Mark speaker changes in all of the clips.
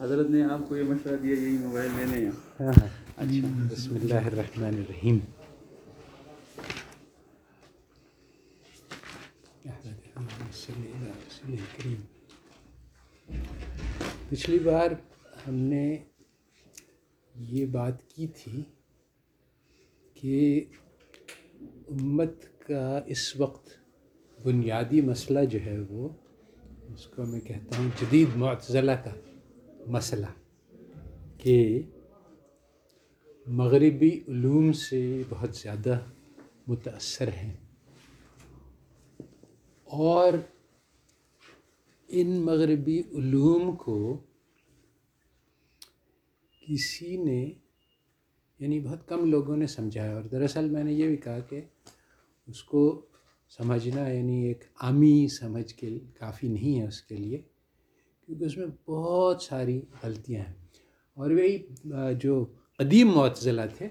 Speaker 1: حضرت نے آپ کو یہ مشورہ دیا، یہی موبائل لینے ہیں
Speaker 2: اچھا۔ بسم اللہ الرحمن الرحیم۔ پچھلی بار ہم نے یہ بات کی تھی کہ امت کا اس وقت بنیادی مسئلہ جو ہے وہ، اس کو میں کہتا ہوں جدید معتزلہ کا۔ مسئلہ کہ مغربی علوم سے بہت زیادہ متاثر ہیں اور ان مغربی علوم کو کسی نے یعنی بہت کم لوگوں نے سمجھا ہے اور دراصل میں نے یہ بھی کہا کہ اس کو سمجھنا یعنی ایک عامی سمجھ کے کافی نہیں ہے اس کے لیے کیونکہ اس میں بہت ساری غلطیاں ہیں۔ اور وہی جو قدیم معتزلہ تھے،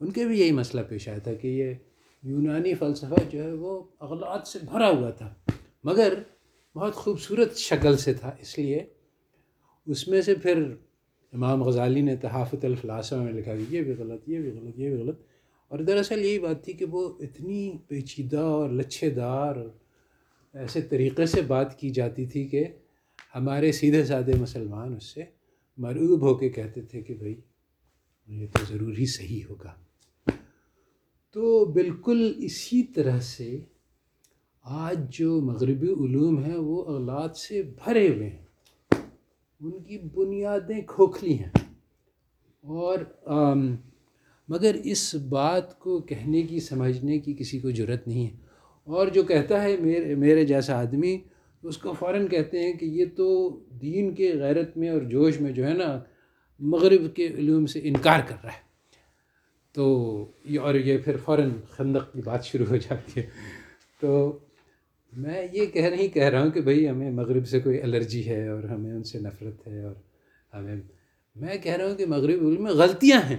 Speaker 2: ان کے بھی یہی مسئلہ پیش آیا تھا کہ یہ یونانی فلسفہ جو ہے وہ اغلاط سے بھرا ہوا تھا، مگر بہت خوبصورت شکل سے تھا۔ اس لیے اس میں سے پھر امام غزالی نے تحافت الفلاسفہ میں لکھا کہ یہ بھی غلط، یہ بھی غلط، یہ بھی غلط۔ اور دراصل یہی بات تھی کہ وہ اتنی پیچیدہ اور لچھے دار اور ایسے طریقے سے بات کی جاتی تھی کہ ہمارے سیدھے سادھے مسلمان اس سے مرعوب ہو کے کہتے تھے کہ بھائی، یہ تو ضرور ہی صحیح ہوگا۔ تو بالکل اسی طرح سے آج جو مغربی علوم ہیں، وہ اولاد سے بھرے ہوئے ہیں۔ ان کی بنیادیں کھوکھلی ہیں۔ اور مگر اس بات کو کہنے کی، سمجھنے کی کسی کو ضرورت نہیں ہے۔ اور جو کہتا ہے، میرے میرے جیسا آدمی اس کو فوراً کہتے ہیں کہ یہ تو دین کے غیرت میں اور جوش میں جو ہے نا مغرب کے علوم سے انکار کر رہا ہے۔ تو یہ اور یہ پھر فوراً خندق کی بات شروع ہو جاتی ہے۔ تو میں یہ کہہ نہیں کہہ رہا ہوں کہ بھائی ہمیں مغرب سے کوئی الرجی ہے اور ہمیں ان سے نفرت ہے اور ہمیں میں کہہ رہا ہوں کہ مغرب علم میں غلطیاں ہیں۔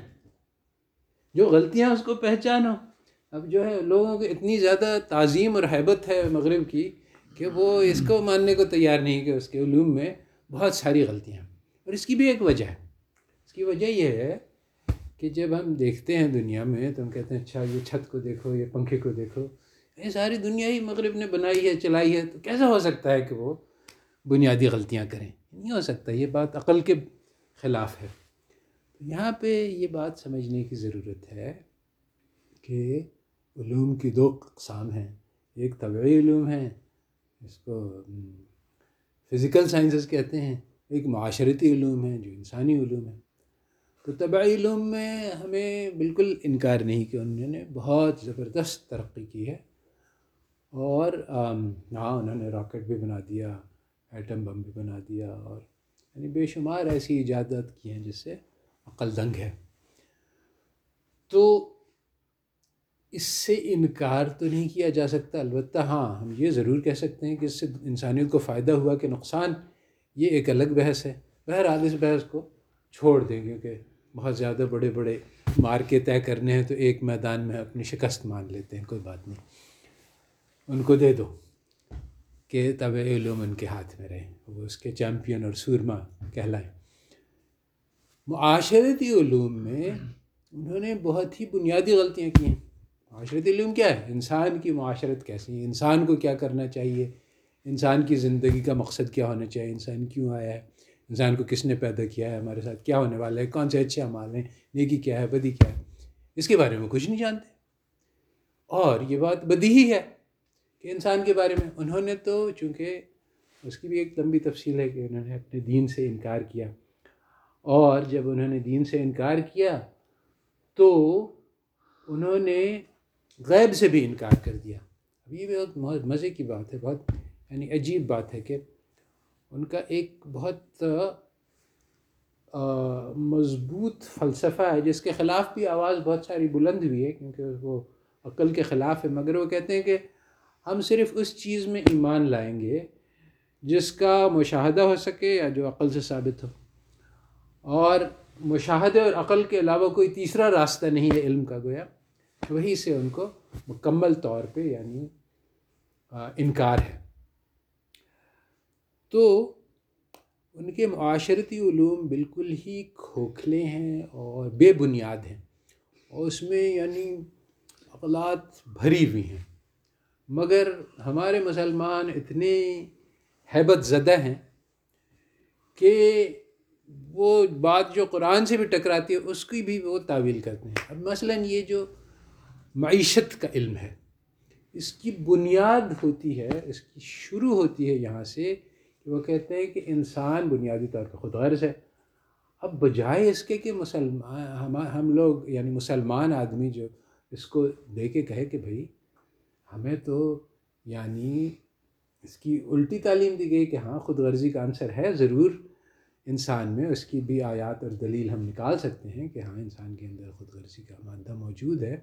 Speaker 2: جو غلطیاں اس کو پہچانو۔ اب جو ہے لوگوں کو اتنی زیادہ تعظیم اور حیبت ہے مغرب کی کہ وہ اس کو ماننے کو تیار نہیں کہ اس کے علوم میں بہت ساری غلطیاں اور اس کی بھی ایک وجہ ہے۔ اس کی وجہ یہ ہے کہ جب ہم دیکھتے ہیں دنیا میں تو ہم کہتے ہیں اچھا یہ چھت کو دیکھو، یہ پنکھے کو دیکھو۔ یہ ساری دنیا ہی مغرب نے بنائی ہے، چلائی ہے، تو کیسا ہو سکتا ہے کہ وہ بنیادی غلطیاں کریں؟ نہیں ہو سکتا، یہ بات عقل کے خلاف ہے۔ یہاں پہ یہ بات سمجھنے کی ضرورت ہے کہ علوم کی دو اقسام ہیں۔ ایک طبعی علوم ہیں اس کو فزیکل سائنسز کہتے ہیں، ایک معاشرتی علوم ہے جو انسانی علوم ہے۔ تو طبعی علوم میں ہمیں بالکل انکار نہیں کہ انہوں نے بہت زبردست ترقی کی ہے۔ اور ہاں انہوں نے راکٹ بھی بنا دیا، ایٹم بم بھی بنا دیا، اور یعنی بے شمار ایسی ایجادات کی ہیں جس سے عقل دنگ ہے۔ تو اس سے انکار تو نہیں کیا جا سکتا؟ البتہ ہاں ہم یہ ضرور کہہ سکتے ہیں کہ اس سے انسانیت کو فائدہ ہوا کہ نقصان یہ ایک الگ بحث ہے۔ بہرحال اس بحث کو چھوڑ دیں کیونکہ بہت زیادہ بڑے بڑے مار کے طے کرنے ہیں تو ایک میدان میں اپنی شکست مان لیتے ہیں، کوئی بات نہیں۔ ان کو دے دو کہ طب علوم ان کے ہاتھ میں رہیں وہ اس کے چیمپئن اور سورما کہلائیں۔ معاشرتی علوم میں انہوں نے بہت ہی بنیادی غلطیاں کی ہیں۔ معاشرتی علوم کیا ہے؟ انسان کی معاشرت کیسی ہے؟ انسان کو کیا کرنا چاہیے؟ انسان کی زندگی کا مقصد کیا ہونا چاہیے؟ انسان کیوں آیا ہے؟ انسان کو کس نے پیدا کیا ہے؟ ہمارے ساتھ کیا ہونے والا ہے؟ کون سے اچھے امال ہیں؟ نیکی کیا ہے؟ بدی کیا ہے؟ اس کے بارے میں کچھ نہیں جانتے۔ اور یہ بات بدی ہی ہے کہ انسان کے بارے میں۔ انہوں نے تو چونکہ اس کی بھی ایک لمبی تفصیل ہے کہ انہوں نے اپنے دین سے انکار کیا۔ اور جب انہوں نے دین سے انکار کیا تو انہوں نے غیب سے بھی انکار کر دیا۔ اب یہ بہت مزے کی بات ہے، بہت یعنی عجیب بات ہے کہ ان کا ایک بہت مضبوط فلسفہ ہے، جس کے خلاف بھی آواز بہت ساری بلند بھی ہے، کیونکہ وہ عقل کے خلاف ہے۔ مگر وہ کہتے ہیں کہ ہم صرف اس چیز میں ایمان لائیں گے جس کا مشاہدہ ہو سکے یا جو عقل سے ثابت ہو۔ اور مشاہدے اور عقل کے علاوہ کوئی تیسرا راستہ نہیں ہے علم کا گویا۔ وہی سے ان کو مکمل طور پہ یعنی انکار ہے۔ تو ان کے معاشرتی علوم بالکل ہی کھوکھلے ہیں اور بے بنیاد ہیں۔ اور اس میں یعنی اقلات بھری ہوئی ہیں۔ مگر ہمارے مسلمان اتنے حیبت زدہ ہیں کہ وہ بات جو قرآن سے بھی ٹکراتی ہے، اس کی بھی وہ تعویل کرتے ہیں۔ اب مثلا یہ جو معیشت کا علم ہے۔ اس کی بنیاد ہوتی ہے، اس کی شروع ہوتی ہے یہاں سے کہ وہ کہتے ہیں کہ انسان بنیادی طور پہ خود غرض ہے۔ اب بجائے اس کے کہ مسلمان، ہم لوگ یعنی مسلمان آدمی جو اس کو دے کے کہے کہ بھائی، ہمیں تو یعنی اس کی الٹی تعلیم دی گئی کہ ہاں خود غرضی کا عنصر ہے، ضرور انسان میں اس کی بھی آیات اور دلیل ہم نکال سکتے ہیں کہ ہاں انسان کے اندر خود غرضی کا مادہ موجود ہے۔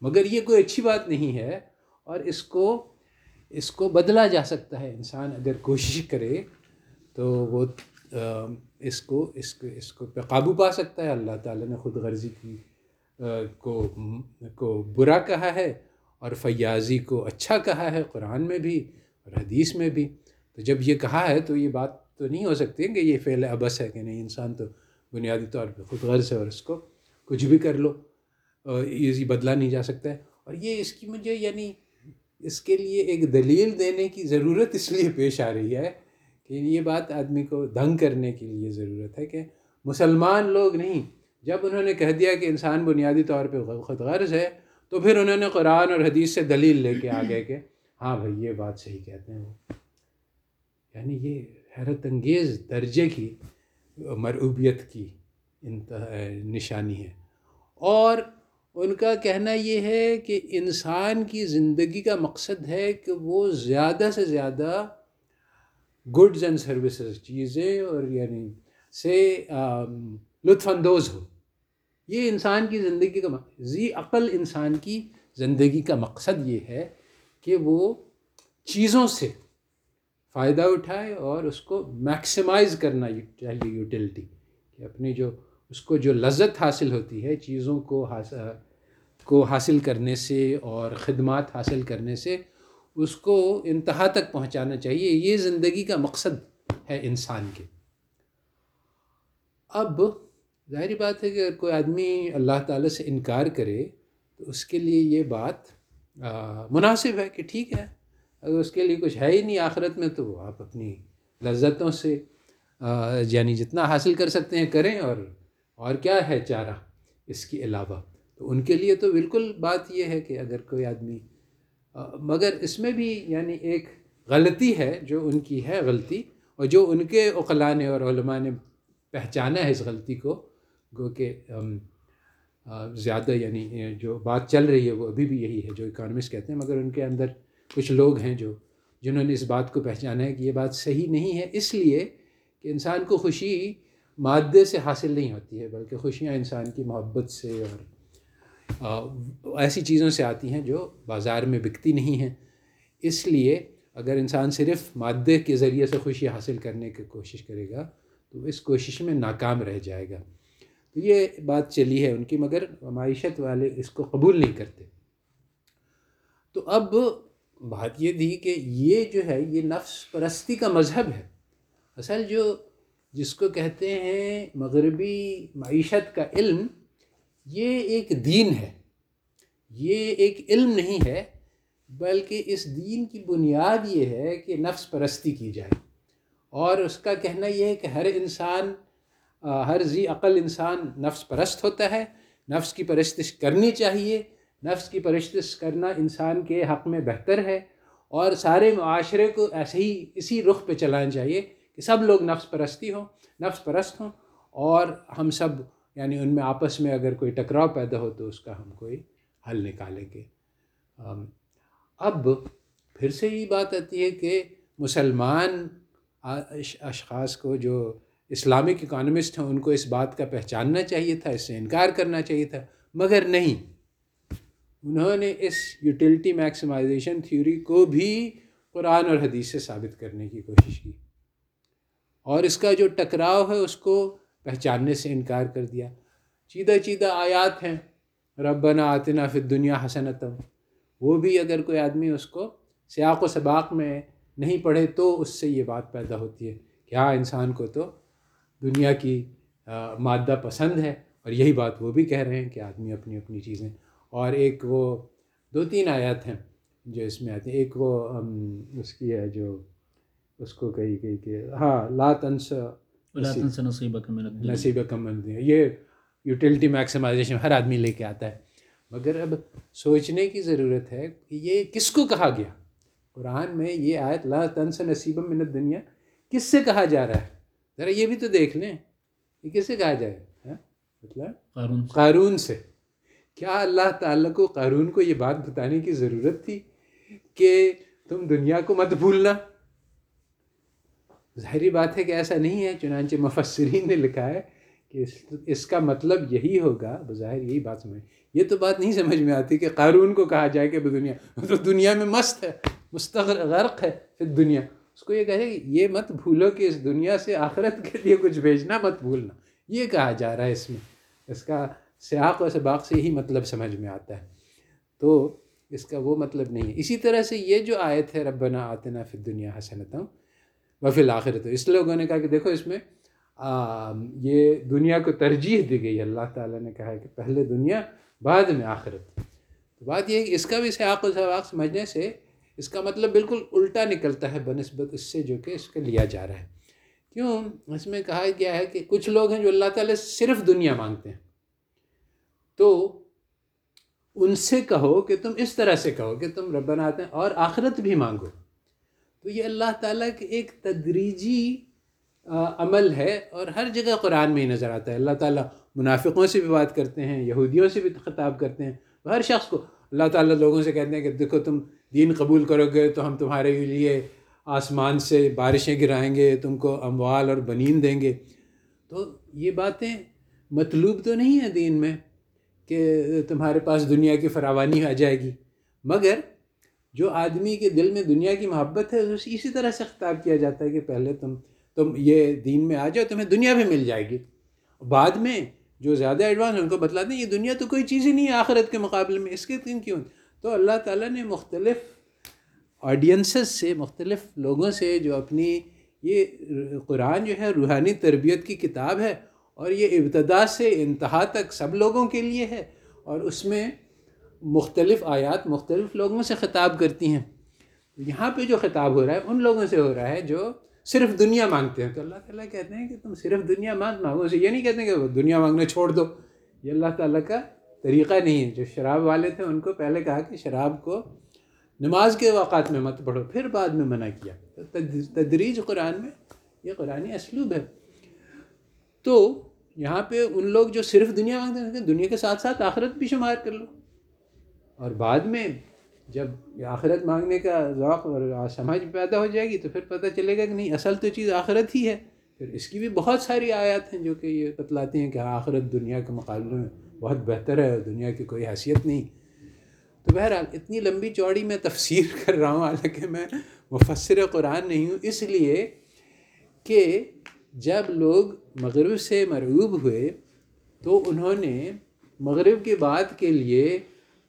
Speaker 2: مگر یہ کوئی اچھی بات نہیں ہے اور اس کو اس کو بدلا جا سکتا ہے انسان اگر کوشش کرے تو وہ اس کو اس کو اس کو پہ قابو پا سکتا ہے۔ اللہ تعالیٰ نے خود غرضی کی کو کو برا کہا ہے اور فیاضی کو اچھا کہا ہے قرآن میں بھی اور حدیث میں بھی۔ تو جب یہ کہا ہے تو یہ بات تو نہیں ہو سکتی کہ یہ فعل ابس ہے کہ نہیں۔ انسان تو بنیادی طور پہ خود غرض ہے اور اس کو کچھ بھی کر لو۔ ایزی بدلا نہیں جا سکتا ہے۔ اور یہ اس کی مجھے یعنی اس کے لیے ایک دلیل دینے کی ضرورت اس لیے پیش آ رہی ہے کہ یہ بات آدمی کو دنگ کرنے کے لیے ضرورت ہے کہ مسلمان لوگ نہیں، جب انہوں نے کہہ دیا کہ انسان بنیادی طور پہ خود غرض ہے، تو پھر انہوں نے قرآن اور حدیث سے دلیل لے کے آ گئے کہ ہاں بھائی، یہ بات صحیح کہتے ہیں۔ وہ یعنی یہ حیرت انگیز درجے کی مرعوبیت کی نشانی ہے۔ اور ان کا کہنا یہ ہے کہ انسان کی زندگی کا مقصد ہے کہ وہ زیادہ سے زیادہ گڈز اینڈ سروسز چیزیں اور یعنی سے لطف اندوز ہو۔ یہ انسان کی زندگی کا ذی عقل انسان کی زندگی کا مقصد یہ ہے کہ وہ چیزوں سے فائدہ اٹھائے اور اس کو میکسیمائز کرنا چاہیے یوٹیلٹی کہ اپنی جو اس کو جو لذت حاصل ہوتی ہے چیزوں کو حاصل کو حاصل کرنے سے اور خدمات حاصل کرنے سے، اس کو انتہا تک پہنچانا چاہیے۔ یہ زندگی کا مقصد ہے انسان کے۔ اب ظاہری بات ہے کہ اگر کوئی آدمی اللہ تعالیٰ سے انکار کرے تو اس کے لیے یہ بات مناسب ہے کہ ٹھیک ہے۔ اگر اس کے لیے کچھ ہے ہی نہیں آخرت میں تو آپ اپنی لذتوں سے یعنی جتنا حاصل کر سکتے ہیں کریں اور اور کیا ہے چارہ اس کے علاوہ؟ تو ان کے لیے تو بالکل بات یہ ہے کہ اگر کوئی آدمی مگر اس میں بھی یعنی ایک غلطی ہے، جو ان کی ہے غلطی، اور جو ان کے اقلاء نے اور علماء نے پہچانا ہے اس غلطی کو، گو کہ زیادہ یعنی جو بات چل رہی ہے وہ ابھی بھی یہی ہے، جو اکانومسٹ کہتے ہیں، مگر ان کے اندر کچھ لوگ ہیں جو، جنہوں نے اس بات کو پہچانا ہے کہ یہ بات صحیح نہیں ہے، اس لیے کہ انسان کو خوشی مادے سے حاصل نہیں ہوتی ہے، بلکہ خوشیاں انسان کی محبت سے اور ایسی چیزوں سے آتی ہیں جو بازار میں بکتی نہیں ہیں۔ اس لیے اگر انسان صرف مادے کے ذریعے سے خوشی حاصل کرنے کی کوشش کرے گا، تو اس کوشش میں ناکام رہ جائے گا۔ تو یہ بات چلی ہے ان کی، مگر معیشت والے اس کو قبول نہیں کرتے۔ تو اب بات یہ تھی کہ یہ جو ہے، یہ نفس پرستی کا مذہب ہے۔ اصل جو جس کو کہتے ہیں مغربی معیشت کا علم، یہ ایک دین ہے۔ یہ ایک علم نہیں ہے، بلکہ اس دین کی بنیاد یہ ہے کہ نفس پرستی کی جائے۔ اور اس کا کہنا یہ ہے کہ ہر انسان، ہر ذی عقل انسان نفس پرست ہوتا ہے۔ نفس کی پرستش کرنی چاہیے۔ نفس کی پرستش کرنا انسان کے حق میں بہتر ہے۔ اور سارے معاشرے کو ایسے ہی، اسی رخ پہ چلانا چاہیے کہ سب لوگ نفس پرستی ہوں، نفس پرست ہوں اور ہم سب یعنی ان میں آپس میں اگر کوئی ٹکراؤ پیدا ہو تو اس کا ہم کوئی حل نکالیں گے۔ اب پھر سے یہ بات آتی ہے کہ مسلمان اشخاص کو جو اسلامک اکانومسٹ ہیں، ان کو اس بات کا پہچاننا چاہیے تھا، اس سے انکار کرنا چاہیے تھا۔ مگر نہیں، انہوں نے اس یوٹیلٹی میکسیمائزیشن تھیوری کو بھی قرآن اور حدیث سے ثابت کرنے کی کوشش کی۔ اور اس کا جو ٹکراؤ ہے اس کو پہچاننے سے انکار کر دیا۔ چیدہ چیدہ آیات ہیں۔ ربنا آتنا فی دنیا حسنتم وہ بھی اگر کوئی آدمی اس کو سیاق و سباق میں نہیں پڑھے تو اس سے یہ بات پیدا ہوتی ہے کہ یہاں انسان کو تو دنیا کی مادہ پسند ہے۔ اور یہی بات وہ بھی کہہ رہے ہیں کہ آدمی اپنی اپنی چیزیں۔ اور ایک وہ دو تین آیات ہیں جو اس میں آتے ہیں۔ ایک وہ اس کی ہے جو اس کو کہی گئی کہ ہاں لا تنس
Speaker 3: نصیب
Speaker 2: نصیب کم یہ یوٹیلٹی میکسیمائزیشن ہر آدمی لے کے آتا ہے۔ مگر اب سوچنے کی ضرورت ہے کہ یہ کس کو کہا گیا؟ قرآن میں یہ آیت لا تنس نصیب من دنیا کس سے کہا جا رہا ہے؟ ذرا یہ بھی تو دیکھ لیں یہ کس سے کہا جائے ہاں؟ مطلب قارون سے۔ کیا اللہ تعالیٰ کو قارون کو یہ بات بتانے کی ضرورت تھی کہ تم دنیا کو مت بھولنا؟ ظاہری بات ہے کہ ایسا نہیں ہے، چنانچہ مفسرین نے لکھا ہے کہ اس کا مطلب یہی ہوگا، بظاہر یہی بات سمجھ یہ تو بات نہیں سمجھ میں آتی کہ قارون کو کہا جائے کہ دنیا تو دنیا میں مست ہے مستغر غرق ہے پھر دنیا۔ اس کو یہ کہے کہ یہ مت بھولو کہ اس دنیا سے آخرت کے لیے کچھ بھیجنا مت بھولنا۔ یہ کہا جا رہا ہے اس میں۔ اس کا سیاق و سباق سے ہی مطلب سمجھ میں آتا ہے۔ تو اس کا وہ مطلب نہیں ہے۔ اسی طرح سے یہ جو آیت ہے، ربنا آتنا فی دنیا حسنتم و فی الآخرت اس لوگوں نے کہا کہ دیکھو اس میں یہ دنیا کو ترجیح دی گئی اللہ تعالیٰ نے کہا کہ پہلے دنیا، بعد میں آخرت۔ تو بات یہ ہے کہ اس کا بھی سیاق و سباق سمجھنے سے اس کا مطلب بالکل الٹا نکلتا ہے، بنسبت اس سے جو کہ اس کا لیا جا رہا ہے۔ کیوں؟ اس میں کہا گیا ہے کہ کچھ لوگ ہیں جو اللہ تعالیٰ صرف دنیا مانگتے ہیں۔ تو ان سے کہو کہ تم اس طرح سے کہو کہ تم رب آتے ہیں اور آخرت بھی مانگو۔ تو یہ اللہ تعالیٰ کے ایک تدریجی عمل ہے اور ہر جگہ قرآن میں ہی نظر آتا ہے۔ اللہ تعالیٰ منافقوں سے بھی بات کرتے ہیں، یہودیوں سے بھی خطاب کرتے ہیں۔ ہر شخص کو اللہ تعالیٰ لوگوں سے کہتے ہیں کہ دیکھو تم دین قبول کرو گے تو ہم تمہارے لیے آسمان سے بارشیں گرائیں گے، تم کو اموال اور بنین دیں گے۔ تو یہ باتیں مطلوب تو نہیں ہیں دین میں کہ تمہارے پاس دنیا کی فراوانی آ جائے گی، مگر جو آدمی کے دل میں دنیا کی محبت ہے، اسی طرح سے خطاب کیا جاتا ہے کہ پہلے تم تم یہ دین میں آ جاؤ، تمہیں دنیا بھی مل جائے گی۔ بعد میں جو زیادہ ایڈوانس ان کو بتلاتے ہیں یہ دنیا تو کوئی چیز ہی نہیں ہے آخرت کے مقابلے میں، اس کے دن کیوں؟ تو اللہ تعالیٰ نے مختلف آڈینسز سے، مختلف لوگوں سے جو اپنی یہ قرآن جو ہے، روحانی تربیت کی کتاب ہے، اور یہ ابتدا سے انتہا تک سب لوگوں کے لیے ہے، اور اس میں مختلف آیات مختلف لوگوں سے خطاب کرتی ہیں۔ یہاں پہ جو خطاب ہو رہا ہے، ان لوگوں سے ہو رہا ہے جو صرف دنیا مانگتے ہیں۔ تو اللہ تعالیٰ کہتے ہیں کہ تم صرف دنیا مانگ، مانگو سے یہ نہیں کہتے ہیں کہ دنیا مانگنا چھوڑ دو۔ یہ اللہ تعالیٰ کا طریقہ نہیں ہے۔ جو شراب والے تھے، ان کو پہلے کہا کہ شراب کو نماز کے اوقات میں مت پڑھو، پھر بعد میں منع کیا۔ تو تدریج قرآن میں یہ قرآن اسلوب ہے۔ تو یہاں پہ ان لوگ جو صرف دنیا مانگتے ہیں، دنیا کے ساتھ ساتھ آخرت بھی شمار کر لو۔ اور بعد میں جب آخرت مانگنے کا ذوق اور سمجھ پیدا ہو جائے گی تو پھر پتہ چلے گا کہ نہیں، اصل تو چیز آخرت ہی ہے۔ پھر اس کی بھی بہت ساری آیات ہیں جو کہ یہ بتلاتی ہیں کہ ہاں، آخرت دنیا کے مقابلے میں بہت بہتر ہے اور دنیا کی کوئی حیثیت نہیں۔ تو بہرحال اتنی لمبی چوڑی میں تفسیر کر رہا ہوں، حالانکہ میں مفسر قرآن نہیں ہوں۔ اس لیے کہ جب لوگ مغرب سے مرعوب ہوئے تو انہوں نے مغرب کی بات کے لیے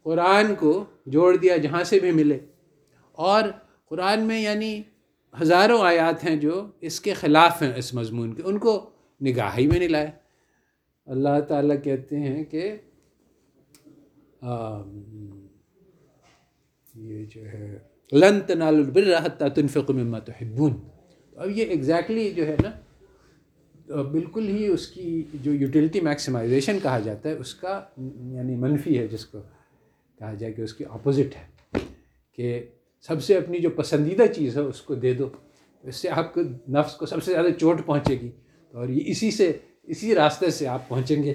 Speaker 2: قرآن کو جوڑ دیا جہاں سے بھی ملے۔ اور قرآن میں یعنی ہزاروں آیات ہیں جو اس کے خلاف ہیں اس مضمون کے۔ ان کو نگاہ ہی میں نہیں لائے۔ اللہ تعالیٰ کہتے ہیں کہ یہ جو ہے، لن تنال البر تنفق مما تحبون۔ اب یہ ایگزیکٹلی جو ہے نا بالکل ہی اس کی جو یوٹیلٹی میکسیمائزیشن کہا جاتا ہے، اس کا یعنی منفی ہے جس کو۔ کہا جائے کہ اس کی اپوزٹ ہے کہ سب سے اپنی جو پسندیدہ چیز ہے اس کو دے دو، اس سے آپ کو نفس کو سب سے زیادہ چوٹ پہنچے گی اور یہ اسی سے، اسی راستے سے آپ پہنچیں گے۔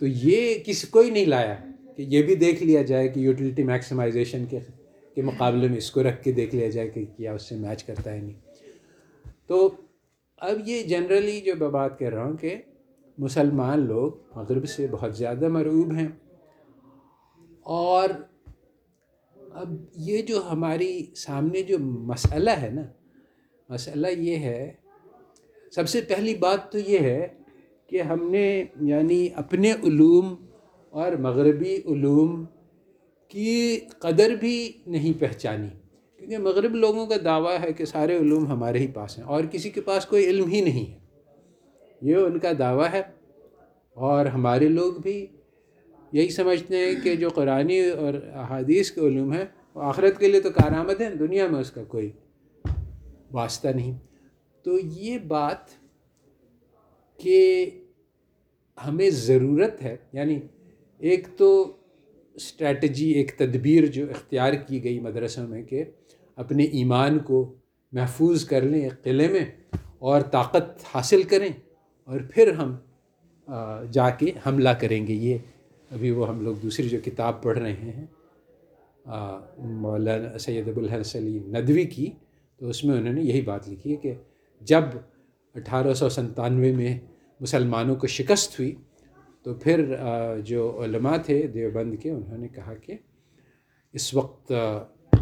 Speaker 2: تو یہ کسی کوئی نہیں لایا کہ یہ بھی دیکھ لیا جائے کہ یوٹیلیٹی میکسیمائزیشن کے کے مقابلے میں اس کو رکھ کے دیکھ لیا جائے کہ کیا اس سے میچ کرتا ہے نہیں۔ تو اب یہ جنرلی جو میں بات کر رہا ہوں کہ مسلمان لوگ مغرب سے بہت زیادہ مرعوب ہیں۔ اور اب یہ جو ہماری سامنے جو مسئلہ ہے نا، مسئلہ یہ ہے، سب سے پہلی بات تو یہ ہے کہ ہم نے یعنی اپنے علوم اور مغربی علوم کی قدر بھی نہیں پہچانی۔ کیونکہ مغرب لوگوں کا دعویٰ ہے کہ سارے علوم ہمارے ہی پاس ہیں، اور کسی کے پاس کوئی علم ہی نہیں ہے۔ یہ ان کا دعویٰ ہے اور ہمارے لوگ بھی یہی سمجھتے ہیں کہ جو قرآنی اور احادیث کے علوم ہیں، وہ آخرت کے لیے تو کارآمد ہیں، دنیا میں اس کا کوئی واسطہ نہیں۔ تو یہ بات کہ ہمیں ضرورت ہے یعنی ایک تو اسٹریٹجی ایک تدبیر جو اختیار کی گئی مدرسوں میں کہ اپنے ایمان کو محفوظ کر لیں، ایک قلعے میں اور طاقت حاصل کریں اور پھر ہم جا کے حملہ کریں گے۔ یہ ابھی وہ ہم لوگ دوسری جو کتاب پڑھ رہے ہیں مولانا سید ابوالحسلی ندوی کی، تو اس میں انہوں نے یہی بات لکھی ہے کہ جب اٹھارہ سو ستانوے میں مسلمانوں کو شکست ہوئی، تو پھر جو علماء تھے دیوبند کے، انہوں نے کہا کہ اس وقت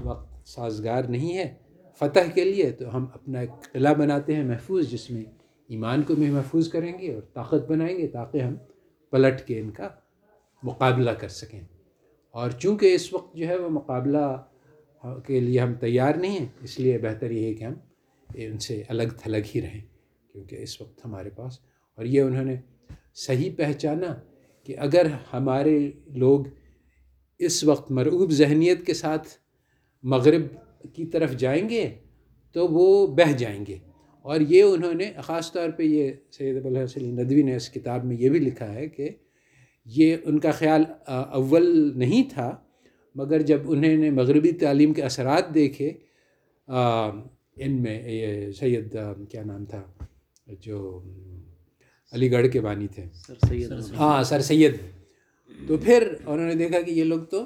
Speaker 2: وقت سازگار نہیں ہے، فتح کے لیے تو ہم اپنا ایک قلعہ بناتے ہیں محفوظ، جس میں ایمان کو بھی محفوظ کریں گے اور طاقت بنائیں گے تاکہ ہم پلٹ کے ان کا مقابلہ کر سکیں۔ اور چونکہ اس وقت جو ہے وہ مقابلہ کے لیے ہم تیار نہیں ہیں، اس لیے بہتر یہ ہے کہ ہم ان سے الگ تھلگ ہی رہیں، کیونکہ اس وقت ہمارے پاس۔ اور یہ انہوں نے صحیح پہچانا کہ اگر ہمارے لوگ اس وقت مرعوب ذہنیت کے ساتھ مغرب کی طرف جائیں گے تو وہ بہہ جائیں گے۔ اور یہ انہوں نے، خاص طور پہ یہ سید ابوالحسلی ندوی نے اس کتاب میں یہ بھی لکھا ہے کہ یہ ان کا خیال اول نہیں تھا مگر جب انہوں نے مغربی تعلیم کے اثرات دیکھے ان میں یہ سید کیا نام تھا جو علی گڑھ کے بانی تھے۔
Speaker 3: سر سید
Speaker 2: ہاں سر سید۔ تو پھر انہوں نے دیکھا کہ یہ لوگ تو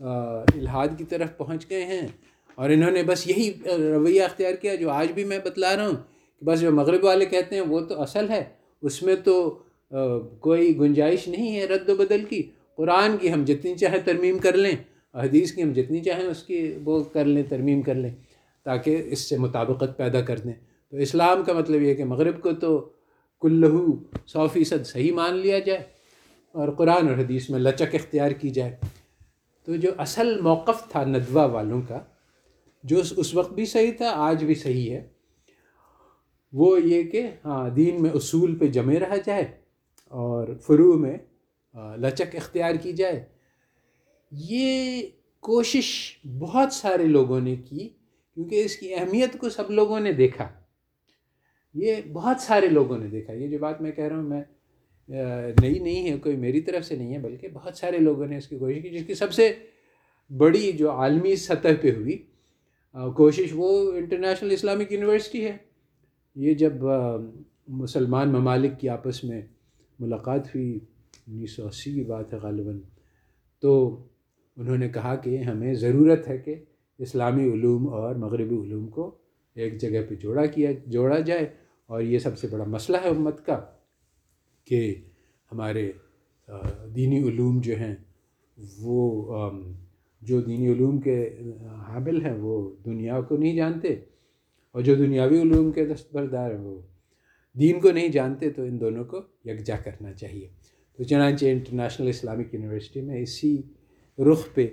Speaker 2: الحاد کی طرف پہنچ گئے ہیں اور انہوں نے بس یہی رویہ اختیار کیا جو آج بھی میں بتلا رہا ہوں کہ بس جو مغرب والے کہتے ہیں وہ تو اصل ہے اس میں تو کوئی گنجائش نہیں ہے رد و بدل کی۔ قرآن کی ہم جتنی چاہیں ترمیم کر لیں، حدیث کی ہم جتنی چاہیں اس کی وہ کر لیں، ترمیم کر لیں، تاکہ اس سے مطابقت پیدا کر دیں۔ تو اسلام کا مطلب یہ کہ مغرب کو تو کلہو سو فیصد صحیح مان لیا جائے اور قرآن اور حدیث میں لچک اختیار کی جائے۔ تو جو اصل موقف تھا ندوہ والوں کا، جو اس وقت بھی صحیح تھا، آج بھی صحیح ہے، وہ یہ کہ ہاں دین میں اصول پہ جمے رہا جائے۔ اور فرو میں لچک اختیار کی جائے۔ یہ کوشش بہت سارے لوگوں نے کی، کیونکہ اس کی اہمیت کو سب لوگوں نے دیکھا۔ یہ بہت سارے لوگوں نے دیکھا۔ یہ جو بات میں کہہ رہا ہوں، میں نئی نہیں ہے، کوئی میری طرف سے نہیں ہے، بلکہ بہت سارے لوگوں نے اس کی کوشش کی، جس کی سب سے بڑی جو عالمی سطح پہ ہوئی کوشش وہ انٹرنیشنل اسلامک یونیورسٹی ہے۔ یہ جب مسلمان ممالک کی آپس میں ملاقات ہوئی، انیس سو اسی کی بات ہے غالباً۔ تو انہوں نے کہا کہ ہمیں ضرورت ہے کہ اسلامی علوم اور مغربی علوم کو ایک جگہ پہ جوڑا کیا، جوڑا جائے۔ اور یہ سب سے بڑا مسئلہ ہے امت کا کہ ہمارے دینی علوم جو ہیں، وہ جو دینی علوم کے حامل ہیں، وہ دنیا کو نہیں جانتے۔ اور جو دنیاوی علوم کے دستبردار ہیں، وہ دین کو نہیں جانتے تو ان دونوں کو یکجا کرنا چاہیے۔ تو چنانچہ انٹرنیشنل اسلامک یونیورسٹی میں اسی رخ پہ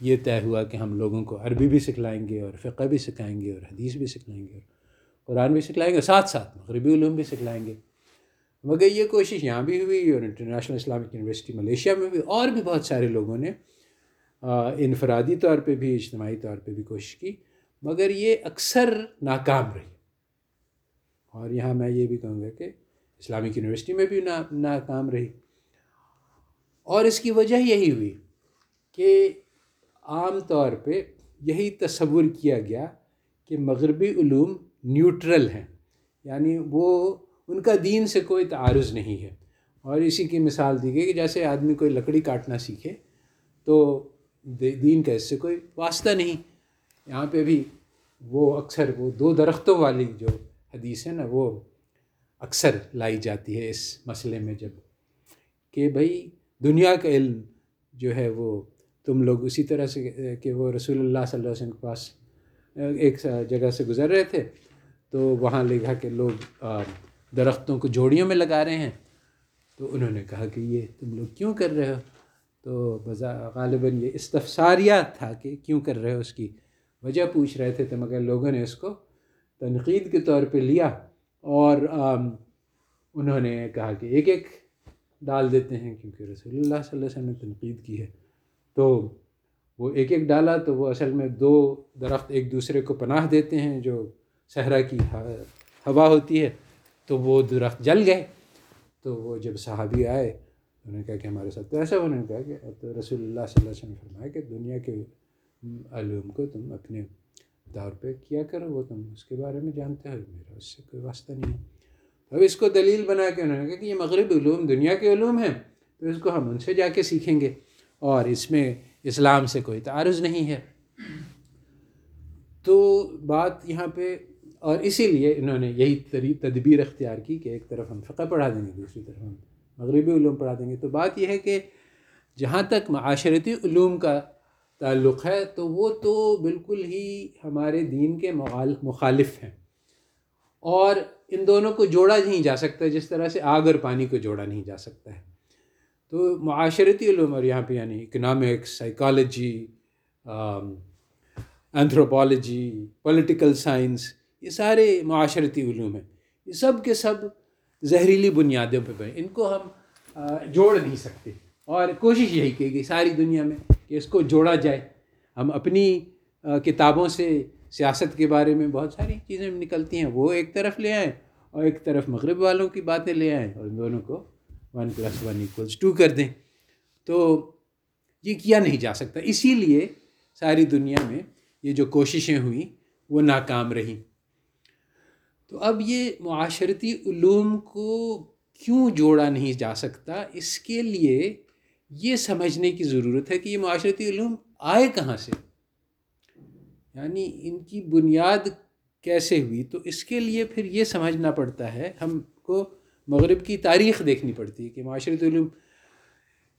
Speaker 2: یہ طے ہوا کہ ہم لوگوں کو عربی بھی سکھلائیں گے اور فقہ بھی سکھائیں گے اور حدیث بھی سکھلائیں گے اور قرآن بھی سکھلائیں گے ساتھ ساتھ مغربی علوم بھی سکھلائیں گے۔ مگر یہ کوشش یہاں بھی ہوئی اور انٹرنیشنل اسلامک یونیورسٹی ملیشیا میں بھی اور بھی بہت سارے لوگوں نے انفرادی طور پہ بھی، اجتماعی طور پہ بھی کوشش کی۔ مگر یہ اکثر ناکام رہی۔ اور یہاں میں یہ بھی کہوں گا کہ اسلامک یونیورسٹی میں بھی نا، ناکام رہی۔ اور اس کی وجہ یہی ہوئی کہ عام طور پہ یہی تصور کیا گیا کہ مغربی علوم نیوٹرل ہیں۔ یعنی وہ، ان کا دین سے کوئی تعارض نہیں ہے۔ اور اسی کی مثال دی گئی کہ جیسے آدمی کوئی لکڑی کاٹنا سیکھے تو دین کا اس سے کوئی واسطہ نہیں۔ یہاں پہ بھی وہ اکثر وہ دو درختوں والی جو حدیث ہے نا وہ اکثر لائی جاتی ہے اس مسئلے میں جبکہ بھائی دنیا کا علم جو ہے وہ تم لوگ اسی طرح سے کہ وہ رسول اللہ صلی اللہ علیہ وسلم کے پاس، ایک جگہ سے گزر رہے تھے، تو وہاں لکھا کہ لوگ درختوں کو جوڑیوں میں لگا رہے ہیں۔ تو انہوں نے کہا کہ یہ تم لوگ کیوں کر رہے ہو؟ تو بذا غالباً یہ استفساریہ تھا کہ کیوں کر رہے ہو اس کی وجہ پوچھ رہے تھے تو مگر لوگوں نے اس کو تنقید کے طور پہ لیا اور انہوں نے کہا کہ ایک ایک ڈال دیتے ہیں کیونکہ رسول اللہ صلی اللہ علیہ وسلم نے تنقید کی ہے۔ تو وہ ایک ایک ڈالا تو وہ اصل میں دو درخت ایک دوسرے کو پناہ دیتے ہیں جو صحرا کی ہوا ہوتی ہے۔ تو وہ درخت جل گئے۔ تو وہ جب صحابی آئے، انہوں نے کہا کہ ہمارے ساتھ تو ایسا انہوں نے کہا کہ تو رسول اللہ صلی اللہ علیہ وسلم نے فرمایا کہ دنیا کے علوم کو تم اپنے دور پہ کیا کرو وہ تم اس کے بارے میں جانتے ہو میرا، اس سے کوئی واسطہ نہیں ہے۔ اب اس کو دلیل بنا کے انہوں نے کہا کہ یہ مغرب علوم، دنیا کے علوم ہیں، تو اس کو ہم ان سے جا کے سیکھیں گے۔ اور اس میں اسلام سے کوئی تعارض نہیں ہے۔ تو بات یہاں پہ، اور اسی لیے انہوں نے یہی تدبیر اختیار کی کہ ایک طرف ہم فقہ پڑھا دیں گے، دوسری طرف ہم مغربی علوم پڑھا دیں گے۔ تو بات یہ ہے کہ جہاں تک معاشرتی علوم کا تعلق ہے، تو وہ تو بالکل ہی ہمارے دین کے مخالف ہیں۔ اور ان دونوں کو جوڑا نہیں جا سکتا، جس طرح سے آگ اور پانی کو جوڑا نہیں جا سکتا ہے۔ تو معاشرتی علوم، اور یہاں پہ یعنی economics psychology anthropology political science یہ سارے معاشرتی علوم ہیں۔ یہ سب کے سب زہریلی بنیادوں پہ بنے۔ ان کو ہم جوڑ نہیں سکتے۔ اور کوشش یہی کی گئی ساری دنیا میں کہ اس کو جوڑا جائے۔ ہم اپنی کتابوں سے، سیاست کے بارے میں بہت ساری چیزیں نکلتی ہیں۔ وہ ایک طرف لے آئیں اور ایک طرف مغرب والوں کی باتیں لے آئیں اور ان دونوں کو one plus one equals two کر دیں۔ تو یہ کیا نہیں جا سکتا۔ اسی لیے ساری دنیا میں یہ جو کوششیں ہوئیں وہ ناکام رہیں۔ تو اب یہ معاشرتی علوم کو کیوں جوڑا نہیں جا سکتا؟ اس کے لیے یہ سمجھنے کی ضرورت ہے کہ یہ معاشرتی علوم آئے کہاں سے؟ یعنی ان کی بنیاد کیسے ہوئی؟ تو اس کے لیے پھر یہ سمجھنا پڑتا ہے، ہم کو مغرب کی تاریخ دیکھنی پڑتی ہے کہ معاشرتی علوم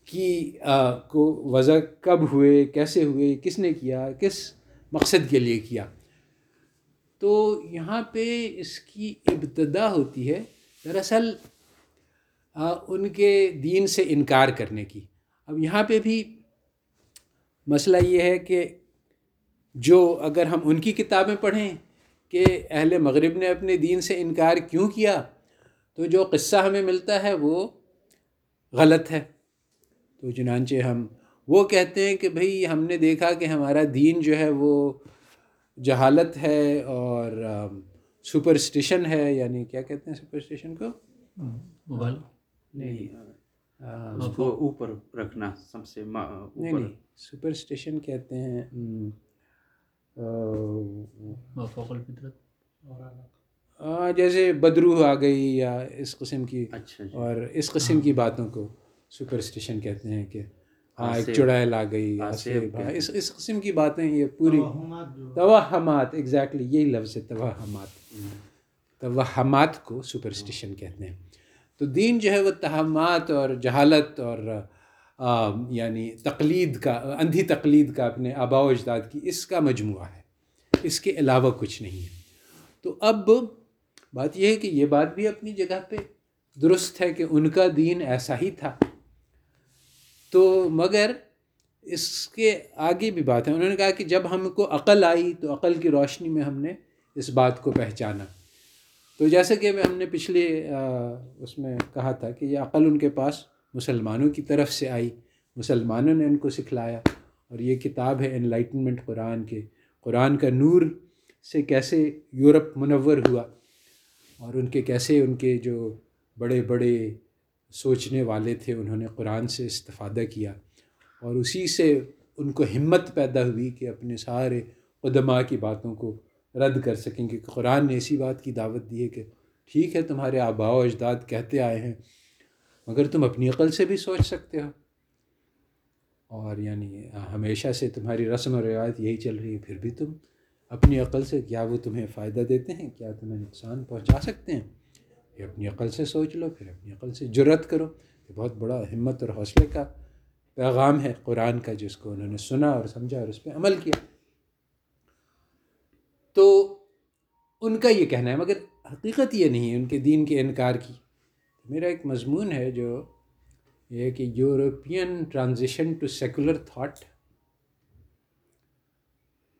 Speaker 2: کی کو وضع کب ہوئے، کیسے ہوئے، کس نے کیا، کس مقصد کے لیے کیا۔ تو یہاں پہ اس کی ابتدا ہوتی ہے دراصل ان کے دین سے انکار کرنے کی۔ اب یہاں پہ بھی مسئلہ یہ ہے کہ جو اگر ہم ان کی کتابیں پڑھیں کہ اہل مغرب نے اپنے دین سے انکار کیوں کیا تو جو قصہ ہمیں ملتا ہے وہ غلط ہے۔ تو چنانچہ ہم وہ کہتے ہیں کہ بھئی ہم نے دیکھا کہ ہمارا دین جو ہے وہ جہالت ہے اور سپرسٹیشن ہے یعنی کیا کہتے ہیں سپرسٹیشن کو؟ نہیں۔
Speaker 1: اس کو اوپر رکھنا سب سے
Speaker 2: نہیں نہیں سپرسٹیشن کہتے ہیں جیسے بدرو آ گئی یا اس قسم کی
Speaker 1: اچھا
Speaker 2: اور اس قسم کی باتوں کو سپرسٹیشن کہتے ہیں کہ ہاں ایک چڑیل آ گئی اس اس قسم کی باتیں یہ پوری۔ توہمات ایگزیکٹلی یہی لفظ ہے توہمات۔ توہمات کو سپرسٹیشن کہتے ہیں۔ تو دین جو ہے وہ تہمات اور جہالت اور یعنی تقلید کا، اندھی تقلید کا اپنے آبا و اجداد کی اس کا مجموعہ ہے۔ اس کے علاوہ کچھ نہیں ہے۔ تو اب بات یہ ہے کہ یہ بات بھی اپنی جگہ پہ درست ہے کہ ان کا دین ایسا ہی تھا۔ تو مگر اس کے آگے بھی بات ہے۔ انہوں نے کہا کہ جب ہم کو عقل آئی تو عقل کی روشنی میں ہم نے اس بات کو پہچانا۔ تو جیسے کہ ہم نے پچھلے اس میں کہا تھا کہ یہ عقل ان کے پاس مسلمانوں کی طرف سے آئی۔ مسلمانوں نے ان کو سکھلایا۔ اور یہ کتاب ہے انلائٹنمنٹ قرآن کے۔ قرآن کا نور سے کیسے یورپ منور ہوا اور ان کے کیسے ان کے جو بڑے بڑے سوچنے والے تھے، انہوں نے قرآن سے استفادہ کیا۔ اور اسی سے ان کو ہمت پیدا ہوئی کہ اپنے سارے قدماء کی باتوں کو رد کر سکیں کہ قرآن نے اسی بات کی دعوت دی ہے کہ ٹھیک ہے، تمہارے آبا و اجداد کہتے آئے ہیں، مگر تم اپنی عقل سے بھی سوچ سکتے ہو۔ اور یعنی ہمیشہ سے تمہاری رسم و روایت یہی چل رہی ہے، پھر بھی تم اپنی عقل سے کیا وہ تمہیں فائدہ دیتے ہیں، کیا تمہیں نقصان پہنچا سکتے ہیں؟ یہ اپنی عقل سے سوچ لو، پھر اپنی عقل سے جرت کرو۔ یہ بہت بڑا ہمت اور حوصلے کا پیغام ہے قرآن کا، جس کو انہوں نے سنا اور سمجھا اور اس پہ عمل کیا تو ان کا یہ کہنا ہے، مگر حقیقت یہ نہیں ہے ان کے دین کے انکار کی۔ میرا ایک مضمون ہے جو یہ کہ European transition to secular thought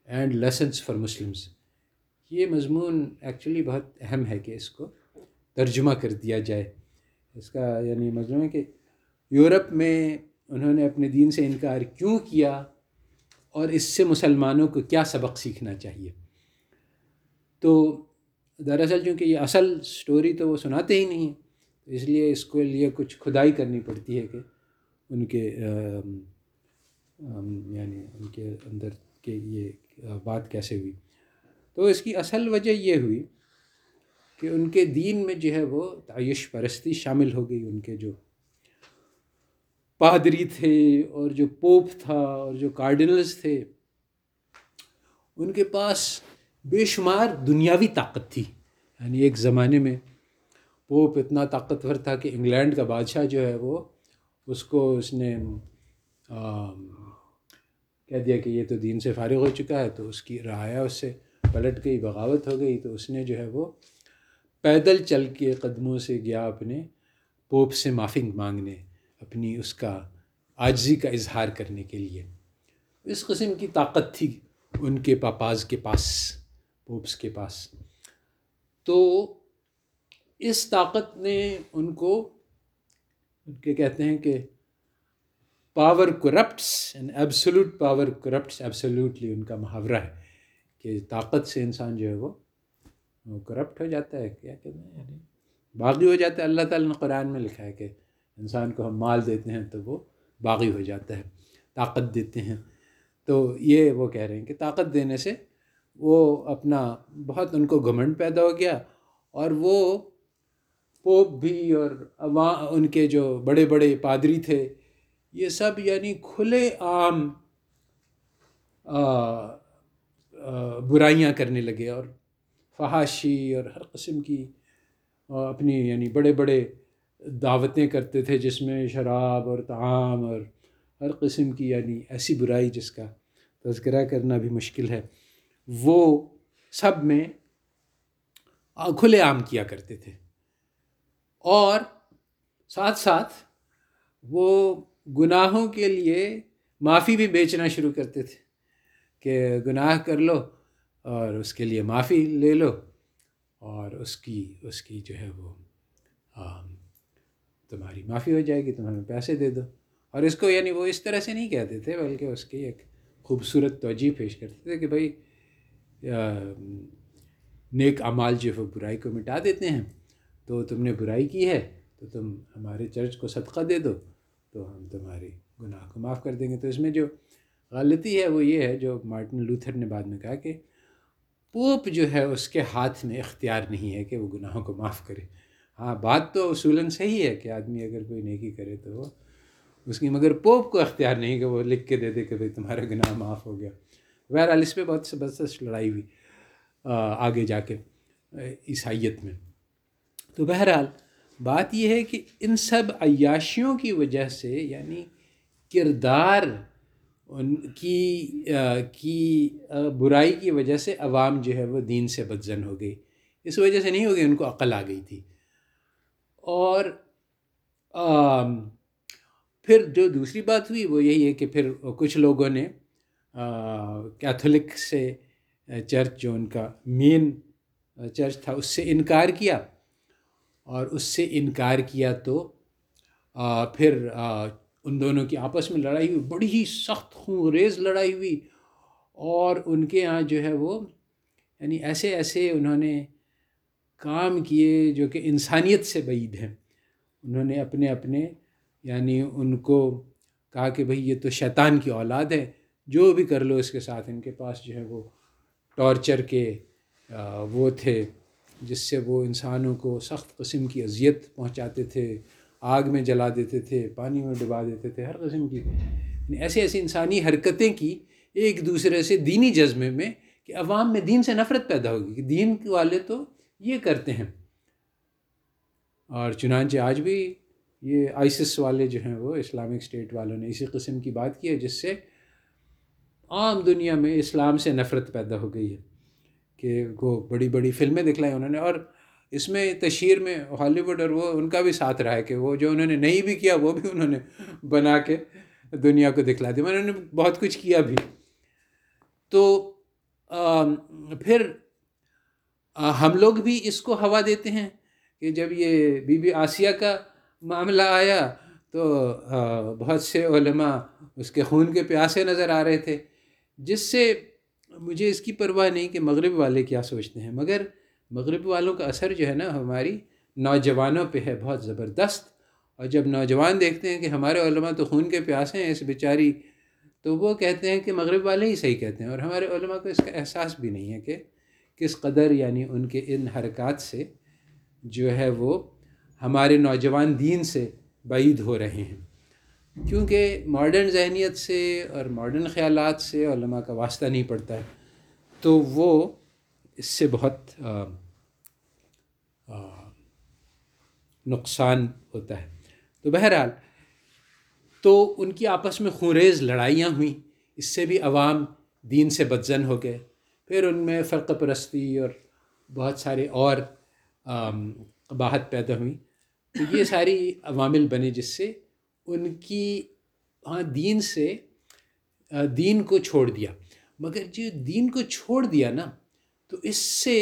Speaker 2: and lessons for Muslims یہ مضمون ایکچولی بہت اہم ہے کہ اس کو ترجمہ کر دیا جائے۔ اس کا یعنی مضمون ہے کہ یورپ میں انہوں نے اپنے دین سے انکار کیوں کیا اور اس سے مسلمانوں کو کیا سبق سیکھنا چاہیے۔ تو دراصل چونکہ یہ اصل سٹوری تو وہ سناتے ہی نہیں ہیں اس لیے اس کو لیے کچھ کھدائی کرنی پڑتی ہے کہ ان کے یعنی ان کے اندر کہ یہ بات کیسے ہوئی۔ تو اس کی اصل وجہ یہ ہوئی کہ ان کے دین میں جو ہے وہ تعیش پرستی شامل ہو گئی۔ ان کے جو پادری تھے اور جو پوپ تھا اور جو کارڈنلز تھے، ان کے پاس بے شمار دنیاوی طاقت تھی۔ یعنی ایک زمانے میں پوپ اتنا طاقتور تھا کہ انگلینڈ کا بادشاہ جو ہے وہ اس کو اس نے کہہ دیا کہ یہ تو دین سے فارغ ہو چکا ہے، تو اس کی رعایا اس سے پلٹ گئی، بغاوت ہو گئی، تو اس نے جو ہے وہ پیدل چل کے قدموں سے گیا اپنے پوپ سے معافی مانگنے، اپنی اس کا عاجزی کا اظہار کرنے کے لیے۔ اس قسم کی طاقت تھی ان کے پاپاز کے پاس۔ پوپس کے پاس۔ تو اس طاقت نے ان کو، ان کے کہتے ہیں کہ power corrupts and absolute power corrupts absolutely ان کا محاورہ ہے کہ طاقت سے انسان جو ہے وہ کرپٹ ہو جاتا ہے، کیا کہتے ہیں؟ یعنی باغی ہو جاتا ہے۔ اللہ تعالیٰ نے قرآن میں لکھا ہے کہ انسان کو ہم مال دیتے ہیں تو وہ باغی ہو جاتا ہے، طاقت دیتے ہیں۔ تو یہ وہ کہہ رہے ہیں کہ طاقت دینے سے وہ اپنا بہت ان کو گھمنڈ پیدا ہو گیا اور وہ پوپ بھی اور عوام ان کے جو بڑے بڑے پادری تھے، یہ سب یعنی کھلے عام برائیاں کرنے لگے اور فحاشی اور ہر قسم کی اپنی یعنی بڑے بڑے دعوتیں کرتے تھے جس میں شراب اور تعام اور ہر قسم کی یعنی ایسی برائی جس کا تذکرہ کرنا بھی مشکل ہے۔ وہ سب میں کھلے عام کیا کرتے تھے۔ اور ساتھ ساتھ وہ گناہوں کے لیے معافی بھی بیچنا شروع کرتے تھے کہ گناہ کر لو اور اس کے لیے معافی لے لو اور اس کی اس کی جو ہے وہ تمہاری معافی ہو جائے گی تم ہمیں پیسے دے دو۔ اور اس کو یعنی وہ اس طرح سے نہیں کہتے تھے، بلکہ اس کی ایک خوبصورت توجہ پیش کرتے تھے کہ بھائی نیک اعمال جو ہے برائی کو مٹا دیتے ہیں۔ تو تم نے برائی کی ہے تو تم ہمارے چرچ کو صدقہ دے دو، تو ہم تمہاری گناہ کو معاف کر دیں گے۔ تو اس میں جو غلطی ہے وہ یہ ہے، جو مارٹن لوتھر نے بعد میں کہا کہ پوپ جو ہے اس کے ہاتھ میں اختیار نہیں ہے کہ وہ گناہوں کو معاف کرے۔ ہاں بات تو اصولاً صحیح ہے کہ آدمی اگر کوئی نیکی کرے تو اس کی، مگر پوپ کو اختیار نہیں کہ وہ لکھ کے دے دے کہ بھائی تمہارا گناہ معاف ہو گیا۔ بہرحال اس پہ بہت زبردست لڑائی ہوئی آگے جا کے عیسائیت میں۔ تو بہرحال بات یہ ہے کہ ان سب عیاشیوں کی وجہ سے یعنی کردار ان کی کی برائی کی وجہ سے عوام جو ہے وہ دین سے بدزن ہو گئی۔ اس وجہ سے نہیں ہو گئی، ان کو عقل آ گئی تھی۔ اور پھر جو دوسری بات ہوئی وہ یہی ہے کہ پھر کچھ لوگوں نے کیتھولک سے چرچ جو ان کا مین چرچ تھا، اس سے انکار کیا۔ اور اس سے انکار کیا تو پھر ان دونوں کی آپس میں لڑائی ہوئی۔ بڑی ہی سخت خون ریز لڑائی ہوئی۔ اور ان کے یہاں جو ہے وہ یعنی ایسے ایسے انہوں نے کام کیے جو کہ انسانیت سے بعید ہیں۔ انہوں نے اپنے اپنے یعنی ان کو کہا کہ بھئی یہ تو شیطان کی اولاد ہے۔ جو بھی کر لو اس کے ساتھ، ان کے پاس جو ہے وہ ٹارچر کے وہ تھے جس سے وہ انسانوں کو سخت قسم کی اذیت پہنچاتے تھے، آگ میں جلا دیتے تھے، پانی میں ڈبا دیتے تھے، ہر قسم کی۔ یعنی ایسی ایسی انسانی حرکتیں کی ایک دوسرے سے دینی جذبے میں کہ عوام میں دین سے نفرت پیدا ہوگی کہ دین والے تو یہ کرتے ہیں۔ اور چنانچہ آج بھی یہ آئسس والے جو ہیں وہ، اسلامک اسٹیٹ والوں نے اسی قسم کی بات کی ہے جس سے عام دنیا میں اسلام سے نفرت پیدا ہو گئی ہے کہ وہ بڑی بڑی فلمیں دکھلائیں انہوں نے اور اس میں تشہیر میں ہالی ووڈ اور وہ ان کا بھی ساتھ رہا ہے کہ وہ جو انہوں نے نہیں بھی کیا وہ بھی انہوں نے بنا کے دنیا کو دکھلا دیا انہوں نے بہت کچھ کیا بھی۔ تو پھر ہم لوگ بھی اس کو ہوا دیتے ہیں کہ جب یہ بی بی آسیہ کا معاملہ آیا تو بہت سے علماء اس کے خون کے پیاسے نظر آ رہے تھے۔ جس سے مجھے اس کی پرواہ نہیں کہ مغرب والے کیا سوچتے ہیں۔ مگر مغرب والوں کا اثر جو ہے نا ہماری نوجوانوں پہ ہے، بہت زبردست۔ اور جب نوجوان دیکھتے ہیں کہ ہمارے علماء تو خون کے پیاسے ہیں اس بیچاری، تو وہ کہتے ہیں کہ مغرب والے ہی صحیح کہتے ہیں۔ اور ہمارے علماء کو اس کا احساس بھی نہیں ہے کہ کس قدر یعنی ان کے ان حرکات سے جو ہے وہ ہمارے نوجوان دین سے بعید ہو رہے ہیں۔ کیونکہ ماڈرن ذہنیت سے اور ماڈرن خیالات سے علماء کا واسطہ نہیں پڑتا ہے۔ تو وہ اس سے بہت آ, آ, نقصان ہوتا ہے۔ تو بہرحال تو ان کی آپس میں خونریز لڑائیاں ہوئیں۔ اس سے بھی عوام دین سے بدزن ہو گئے۔ پھر ان میں فرق پرستی اور بہت سارے اور قباہت پیدا ہوئی۔ تو یہ ساری عوامل بنے جس سے ان کی ہاں دین سے دین کو چھوڑ دیا۔ مگر جو دین کو چھوڑ دیا نا، تو اس سے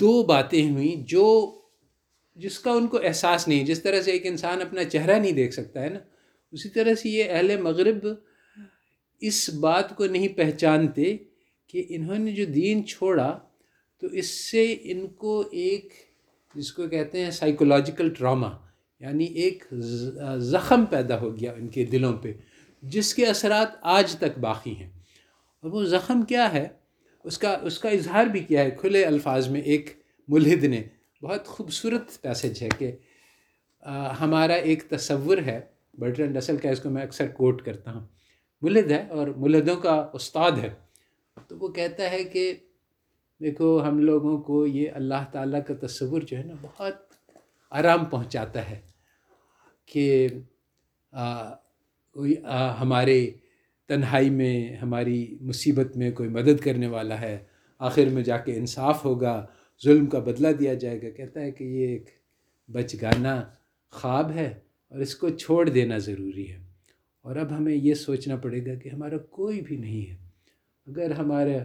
Speaker 2: دو باتیں ہوئیں جو، جس کا ان کو احساس نہیں۔ جس طرح سے ایک انسان اپنا چہرہ نہیں دیکھ سکتا ہے نا، اسی طرح سے یہ اہل مغرب اس بات کو نہیں پہچانتے کہ انہوں نے جو دین چھوڑا، تو اس سے ان کو ایک، جس کو کہتے ہیں سائیکولوجیکل ٹراما یعنی ایک زخم پیدا ہو گیا ان کے دلوں پہ، جس کے اثرات آج تک باقی ہیں۔ اور وہ زخم کیا ہے؟ اس کا اس کا اظہار بھی کیا ہے۔ کھلے الفاظ میں ایک ملحد نے بہت خوبصورت پیسج ہے کہ ہمارا ایک تصور ہے برٹرن ڈسل کا اس کو میں اکثر کوٹ کرتا ہوں۔ ملد ہے اور ملدوں کا استاد ہے۔ تو وہ کہتا ہے کہ، دیکھو، ہم لوگوں کو یہ اللہ تعالیٰ کا تصور جو ہے نا، بہت آرام پہنچاتا ہے۔ کہ ہمارے تنہائی میں، ہماری مصیبت میں کوئی مدد کرنے والا ہے، آخر میں جا کے انصاف ہوگا، ظلم کا بدلہ دیا جائے گا، کہتا ہے کہ یہ ایک بچ گانا خواب ہے اور اس کو چھوڑ دینا ضروری ہے۔ اور اب ہمیں یہ سوچنا پڑے گا کہ ہمارا کوئی بھی نہیں ہے۔ اگر ہمارا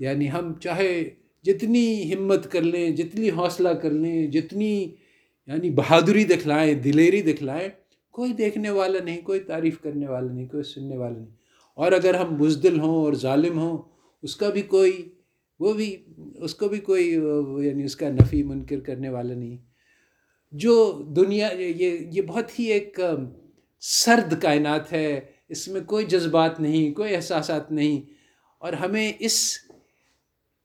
Speaker 2: یعنی ہم چاہے جتنی ہمت کر لیں، جتنی حوصلہ کر لیں، جتنی یعنی بہادری دکھلائیں دلیری دکھلائیں کوئی دیکھنے والا نہیں، کوئی تعریف کرنے والا نہیں، کوئی سننے والا نہیں۔ اور اگر ہم بزدل ہوں اور ظالم ہوں، اس کا بھی کوئی، وہ بھی، اس کو بھی کوئی یعنی اس کا نفی منکر کرنے والا نہیں۔ جو دنیا، یہ یہ بہت ہی ایک، سرد کائنات ہے۔ اس میں کوئی جذبات نہیں، کوئی احساسات نہیں۔ اور ہمیں اس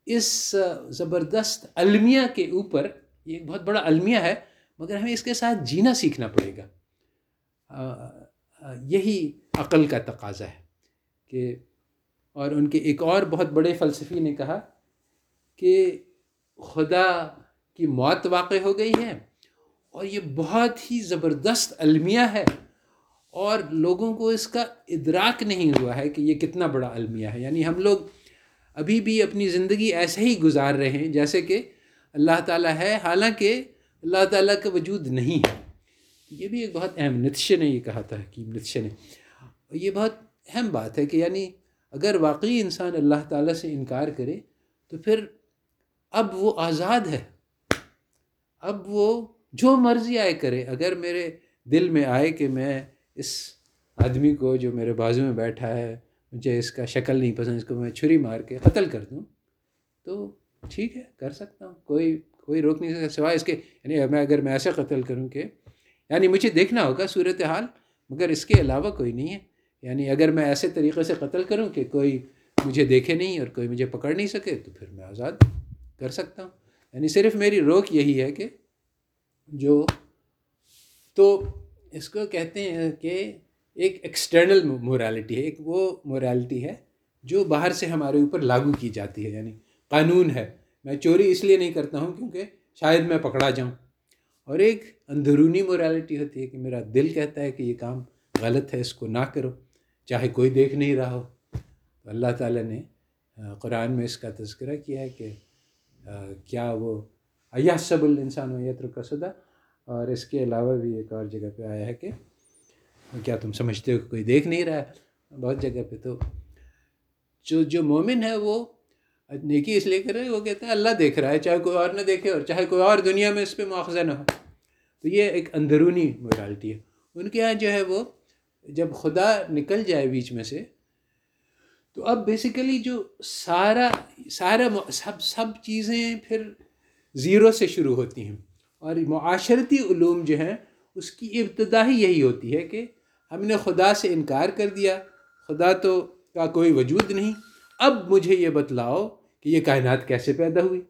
Speaker 2: اس زبردست المیہ کے اوپر، یہ ایک بہت بڑا المیہ ہے۔ مگر ہمیں اس کے ساتھ جینا سیکھنا پڑے گا۔ یہی عقل کا تقاضا ہے کہ، اور ان کے ایک اور بہت بڑے فلسفی نے کہا کہ خدا کی موت واقع ہو گئی ہے اور یہ بہت ہی زبردست المیہ ہے اور لوگوں کو اس کا ادراک نہیں ہوا ہے کہ یہ کتنا بڑا المیہ ہے۔ یعنی ہم لوگ ابھی بھی اپنی زندگی ایسے ہی گزار رہے ہیں جیسے کہ اللہ تعالیٰ ہے۔ حالانکہ اللہ تعالیٰ کا وجود نہیں ہے۔ یہ بھی ایک بہت اہم نتشے نے یہ کہا تھا حکیم نتشے نے۔ یہ بہت اہم بات ہے کہ یعنی اگر واقعی انسان اللہ تعالیٰ سے انکار کرے تو پھر اب وہ آزاد ہے۔ اب وہ جو مرضی آئے کرے۔ اگر میرے دل میں آئے کہ میں اس آدمی کو جو میرے بازو میں بیٹھا ہے، مجھے اس کا شکل نہیں پسند، اس کو میں چھری مار کے قتل کر دوں تو ٹھیک ہے، کر سکتا ہوں۔ کوئی کوئی روک نہیں سکتا، سوائے اس کے یعنی میں اگر میں ایسے قتل کروں کہ یعنی مجھے دیکھنا ہوگا صورت حال مگر اس کے علاوہ کوئی نہیں ہے۔ یعنی اگر میں ایسے طریقے سے قتل کروں کہ کوئی مجھے دیکھے نہیں اور کوئی مجھے پکڑ نہیں سکے، تو پھر میں آزاد کر سکتا ہوں۔ یعنی صرف میری روک یہی ہے کہ جو، تو اس کو کہتے ہیں کہ ایک ایکسٹرنل مورالٹی ہے، ایک وہ مورالٹی ہے جو باہر سے ہمارے اوپر لاگو کی جاتی ہے۔ یعنی قانون ہے۔ میں چوری اس لیے نہیں کرتا ہوں کیونکہ شاید میں پکڑا جاؤں۔ اور ایک اندرونی مورالٹی ہوتی ہے کہ میرا دل کہتا ہے کہ یہ کام غلط ہے، اس کو نہ کرو۔ چاہے کوئی دیکھ نہیں رہا ہو۔ تو اللہ تعالیٰ نے قرآن میں اس کا تذکرہ کیا ہے کہ کیا وہ ایہ سب الانسان و یتر کا اور اس کے علاوہ بھی ایک اور جگہ پہ آیا ہے کہ، کیا تم سمجھتے ہو کہ کوئی دیکھ نہیں رہا ہے؟ بہت جگہ پہ تو جو جو مومن ہے وہ نیکی اس لیے کر رہے وہ کہتے ہیں اللہ دیکھ رہا ہے، چاہے کوئی اور نہ دیکھے اور چاہے کوئی اور دنیا میں اس پہ مواخذہ نہ ہو۔ تو یہ ایک اندرونی مورالٹی ہے۔ ان کے یہاں جو ہے وہ جب خدا نکل جائے بیچ میں سے، تو اب بیسیکلی جو سارا سارا سب سب چیزیں پھر زیرو سے شروع ہوتی ہیں۔ اور معاشرتی علوم جو ہیں، اس کی ابتدا ہی یہی ہوتی ہے کہ ہم نے خدا سے انکار کر دیا، خدا تو کا کوئی وجود نہیں۔ اب مجھے یہ بتلاؤ کہ یہ کائنات کیسے پیدا ہوئی؟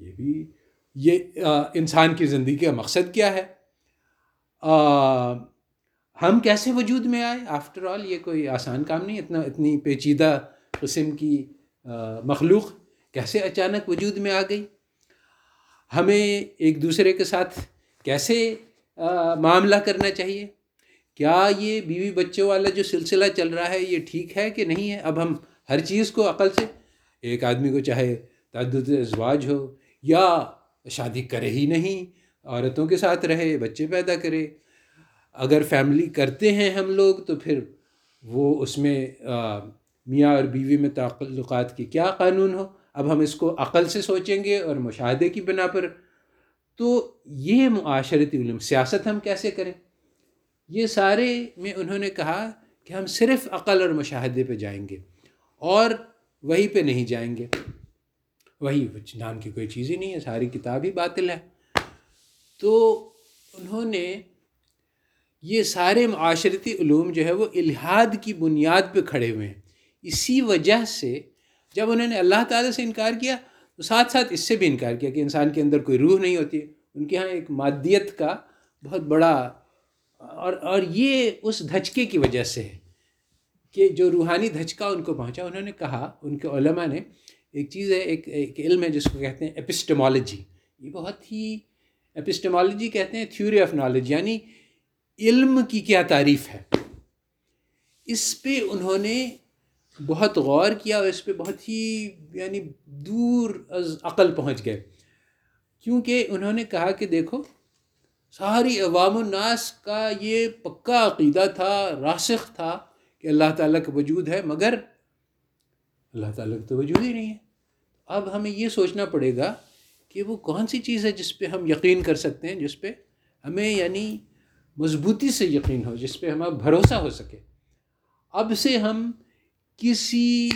Speaker 2: یہ بھی، یہ انسان کی زندگی کا مقصد کیا ہے؟ ہم کیسے وجود میں آئے؟ آفٹر آل یہ کوئی آسان کام نہیں، اتنا، اتنی پیچیدہ قسم کی مخلوق کیسے اچانک وجود میں آ گئی؟ ہمیں ایک دوسرے کے ساتھ کیسے معاملہ کرنا چاہیے؟ کیا یہ بیوی بچوں والا جو سلسلہ چل رہا ہے، یہ ٹھیک ہے کہ نہیں ہے؟ اب ہم ہر چیز کو عقل سے، ایک آدمی کو چاہے تعدد ازواج ہو یا شادی کرے ہی نہیں، عورتوں کے ساتھ رہے، بچے پیدا کرے۔ اگر فیملی کرتے ہیں ہم لوگ تو پھر وہ اس میں میاں اور بیوی میں تعلقات کی کیا قانون ہو؟ اب ہم اس کو عقل سے سوچیں گے اور مشاہدے کی بنا پر۔ تو یہ معاشرتی علم سیاست ہم کیسے کریں؟ یہ سارے میں انہوں نے کہا کہ ہم صرف عقل اور مشاہدے پہ جائیں گے۔ اور وہی پہ نہیں جائیں گے۔ وہی نام کی کوئی چیز ہی نہیں ہے، ساری کتاب ہی باطل ہے۔ تو انہوں نے یہ سارے معاشرتی علوم جو ہے وہ الحاد کی بنیاد پہ کھڑے ہوئے ہیں۔ اسی وجہ سے جب انہوں نے اللہ تعالیٰ سے انکار کیا، تو ساتھ ساتھ اس سے بھی انکار کیا کہ انسان کے اندر کوئی روح نہیں ہوتی۔ ہے ان کے ہاں ایک مادیت کا بہت بڑا اور اور یہ اس دھچکے کی وجہ سے ہے۔ کہ جو روحانی دھچکا ان کو پہنچا، انہوں نے کہا، ان کے علماء نے، ایک چیز ہے، ایک ایک علم ہے جس کو کہتے ہیں ایپسٹمالوجی یہ بہت ہی ایپسٹمالوجی کہتے ہیں تھیوری آف نالج یعنی علم کی کیا تعریف ہے۔ اس پہ انہوں نے بہت غور کیا اور اس پہ بہت ہی یعنی دور از عقل پہنچ گئے۔ کیونکہ انہوں نے کہا کہ دیکھو، ساری عوام الناس کا یہ پکا عقیدہ تھا، راسخ تھا۔ کہ اللہ تعالیٰ کا وجود ہے، مگر اللہ تعالیٰ کا تو وجود ہی نہیں ہے۔ اب ہمیں یہ سوچنا پڑے گا کہ وہ کون سی چیز ہے جس پہ ہم یقین کر سکتے ہیں، جس پہ ہمیں یعنی مضبوطی سے یقین ہو، جس پہ ہمارا بھروسہ ہو سکے۔ اب سے ہم کسی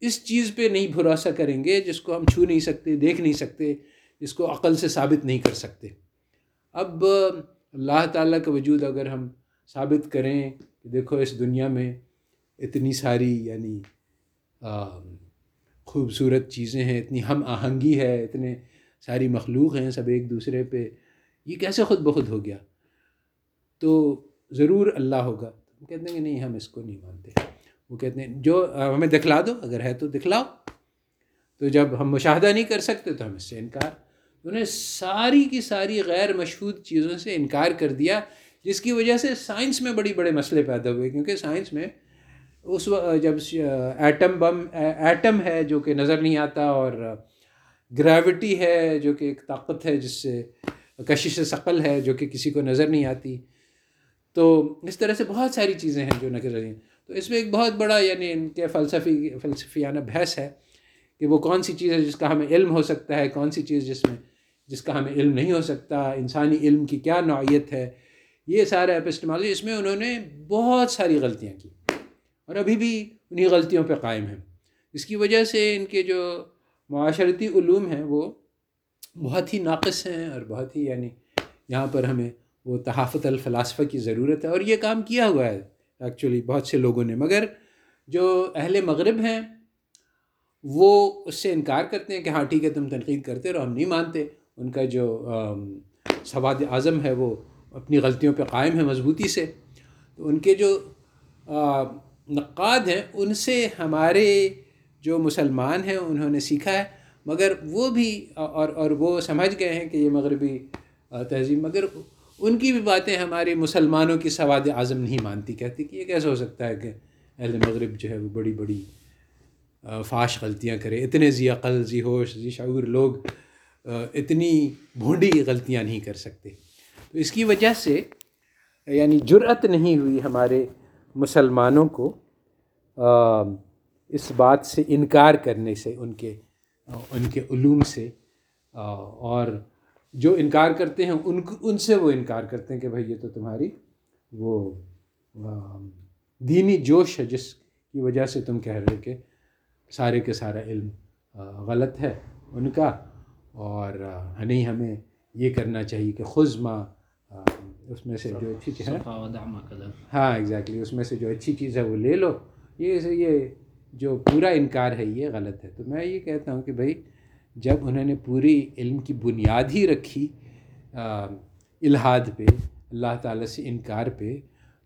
Speaker 2: اس چیز پہ نہیں بھروسہ کریں گے جس کو ہم چھو نہیں سکتے، دیکھ نہیں سکتے، جس کو عقل سے ثابت نہیں کر سکتے۔ اب اللہ تعالیٰ کا وجود اگر ہم ثابت کریں کہ دیکھو اس دنیا میں اتنی ساری یعنی خوبصورت چیزیں ہیں، اتنی ہم آہنگی ہے، اتنے ساری مخلوق ہیں سب ایک دوسرے پہ، یہ کیسے خود بخود ہو گیا؟ تو ضرور اللہ ہوگا۔ وہ کہتے ہیں کہ نہیں، ہم اس کو نہیں مانتے۔ وہ کہتے ہیں، جو ہمیں دکھلا دو، اگر ہے تو دکھلاؤ۔ تو جب ہم مشاہدہ نہیں کر سکتے تو ہم اس سے انکار۔ انہیں ساری کی ساری غیر مشہور چیزوں سے انکار کر دیا۔ جس کی وجہ سے سائنس میں بڑی بڑے مسئلے پیدا ہوئے، کیونکہ سائنس میں اس وقت جب ایٹم بم ایٹم ہے جو کہ نظر نہیں آتا اور گریوٹی ہے جو کہ ایک طاقت ہے جس سے کشش ثقل ہے جو کہ کسی کو نظر نہیں آتی۔ تو اس طرح سے بہت ساری چیزیں ہیں جو نظر ہیں تو اس میں ایک بہت بڑا یعنی ان کے فلسفی فلسفیانہ بحث ہے کہ وہ کون سی چیز ہے جس کا ہمیں علم ہو سکتا ہے، کون سی چیز جس میں جس کا ہمیں علم نہیں ہو سکتا۔ انسانی علم کی کیا نوعیت ہے؟ یہ سارا ایپسٹمالوجی اس میں انہوں نے بہت ساری غلطیاں کی اور ابھی بھی انہیں غلطیوں پہ قائم ہیں۔ اس کی وجہ سے ان کے جو معاشرتی علوم ہیں، وہ بہت ہی ناقص ہیں اور بہت ہی یعنی یہاں پر ہمیں وہ تحافت الفلاسفہ کی ضرورت ہے اور یہ کام کیا ہوا ہے ایکچولی بہت سے لوگوں نے۔ مگر جو اہل مغرب ہیں، وہ اس سے انکار کرتے ہیں کہ ہاں ٹھیک ہے، تم تنقید کرتے رہو، ہم نہیں مانتے۔ ان کا جو سواد اعظم ہے، وہ اپنی غلطیوں پہ قائم ہے، مضبوطی سے۔ تو ان کے جو نقاد ہیں، ان سے ہمارے جو مسلمان ہیں، انہوں نے سیکھا ہے۔ مگر وہ بھی، اور اور وہ سمجھ گئے ہیں کہ یہ مغربی تہذیب، مگر ان کی بھی باتیں ہمارے مسلمانوں کی سواد اعظم نہیں مانتی۔ کہتی کہ یہ کیسے ہو سکتا ہے کہ اہل مغرب جو ہے وہ بڑی بڑی فاش غلطیاں کرے۔ اتنے ذی عقل ذی ہوش ذی شعور لوگ اتنی بھونڈی غلطیاں نہیں کر سکتے۔ تو اس کی وجہ سے یعنی جرأت نہیں ہوئی ہمارے مسلمانوں کو اس بات سے انکار کرنے سے، ان کے ان کے علوم سے اور جو انکار کرتے ہیں، ان ان سے وہ انکار کرتے ہیں کہ بھائی یہ تو تمہاری وہ دینی جوش ہے، جس کی وجہ سے تم کہہ رہے کہ سارے کے سارا علم غلط ہے، ان کا، اور نہیں ہمیں یہ کرنا چاہیے کہ خزمہ اس میں سے جو اچھی چیز ہے۔ ہاں ایگزیکٹلی اس میں سے جو اچھی چیز ہے وہ لے لو۔ یہ یہ جو پورا انکار ہے یہ غلط ہے۔ تو میں یہ کہتا ہوں کہ بھائی جب انہوں نے پوری علم کی بنیاد ہی رکھی الحاد پہ اللہ تعالیٰ سے انکار پہ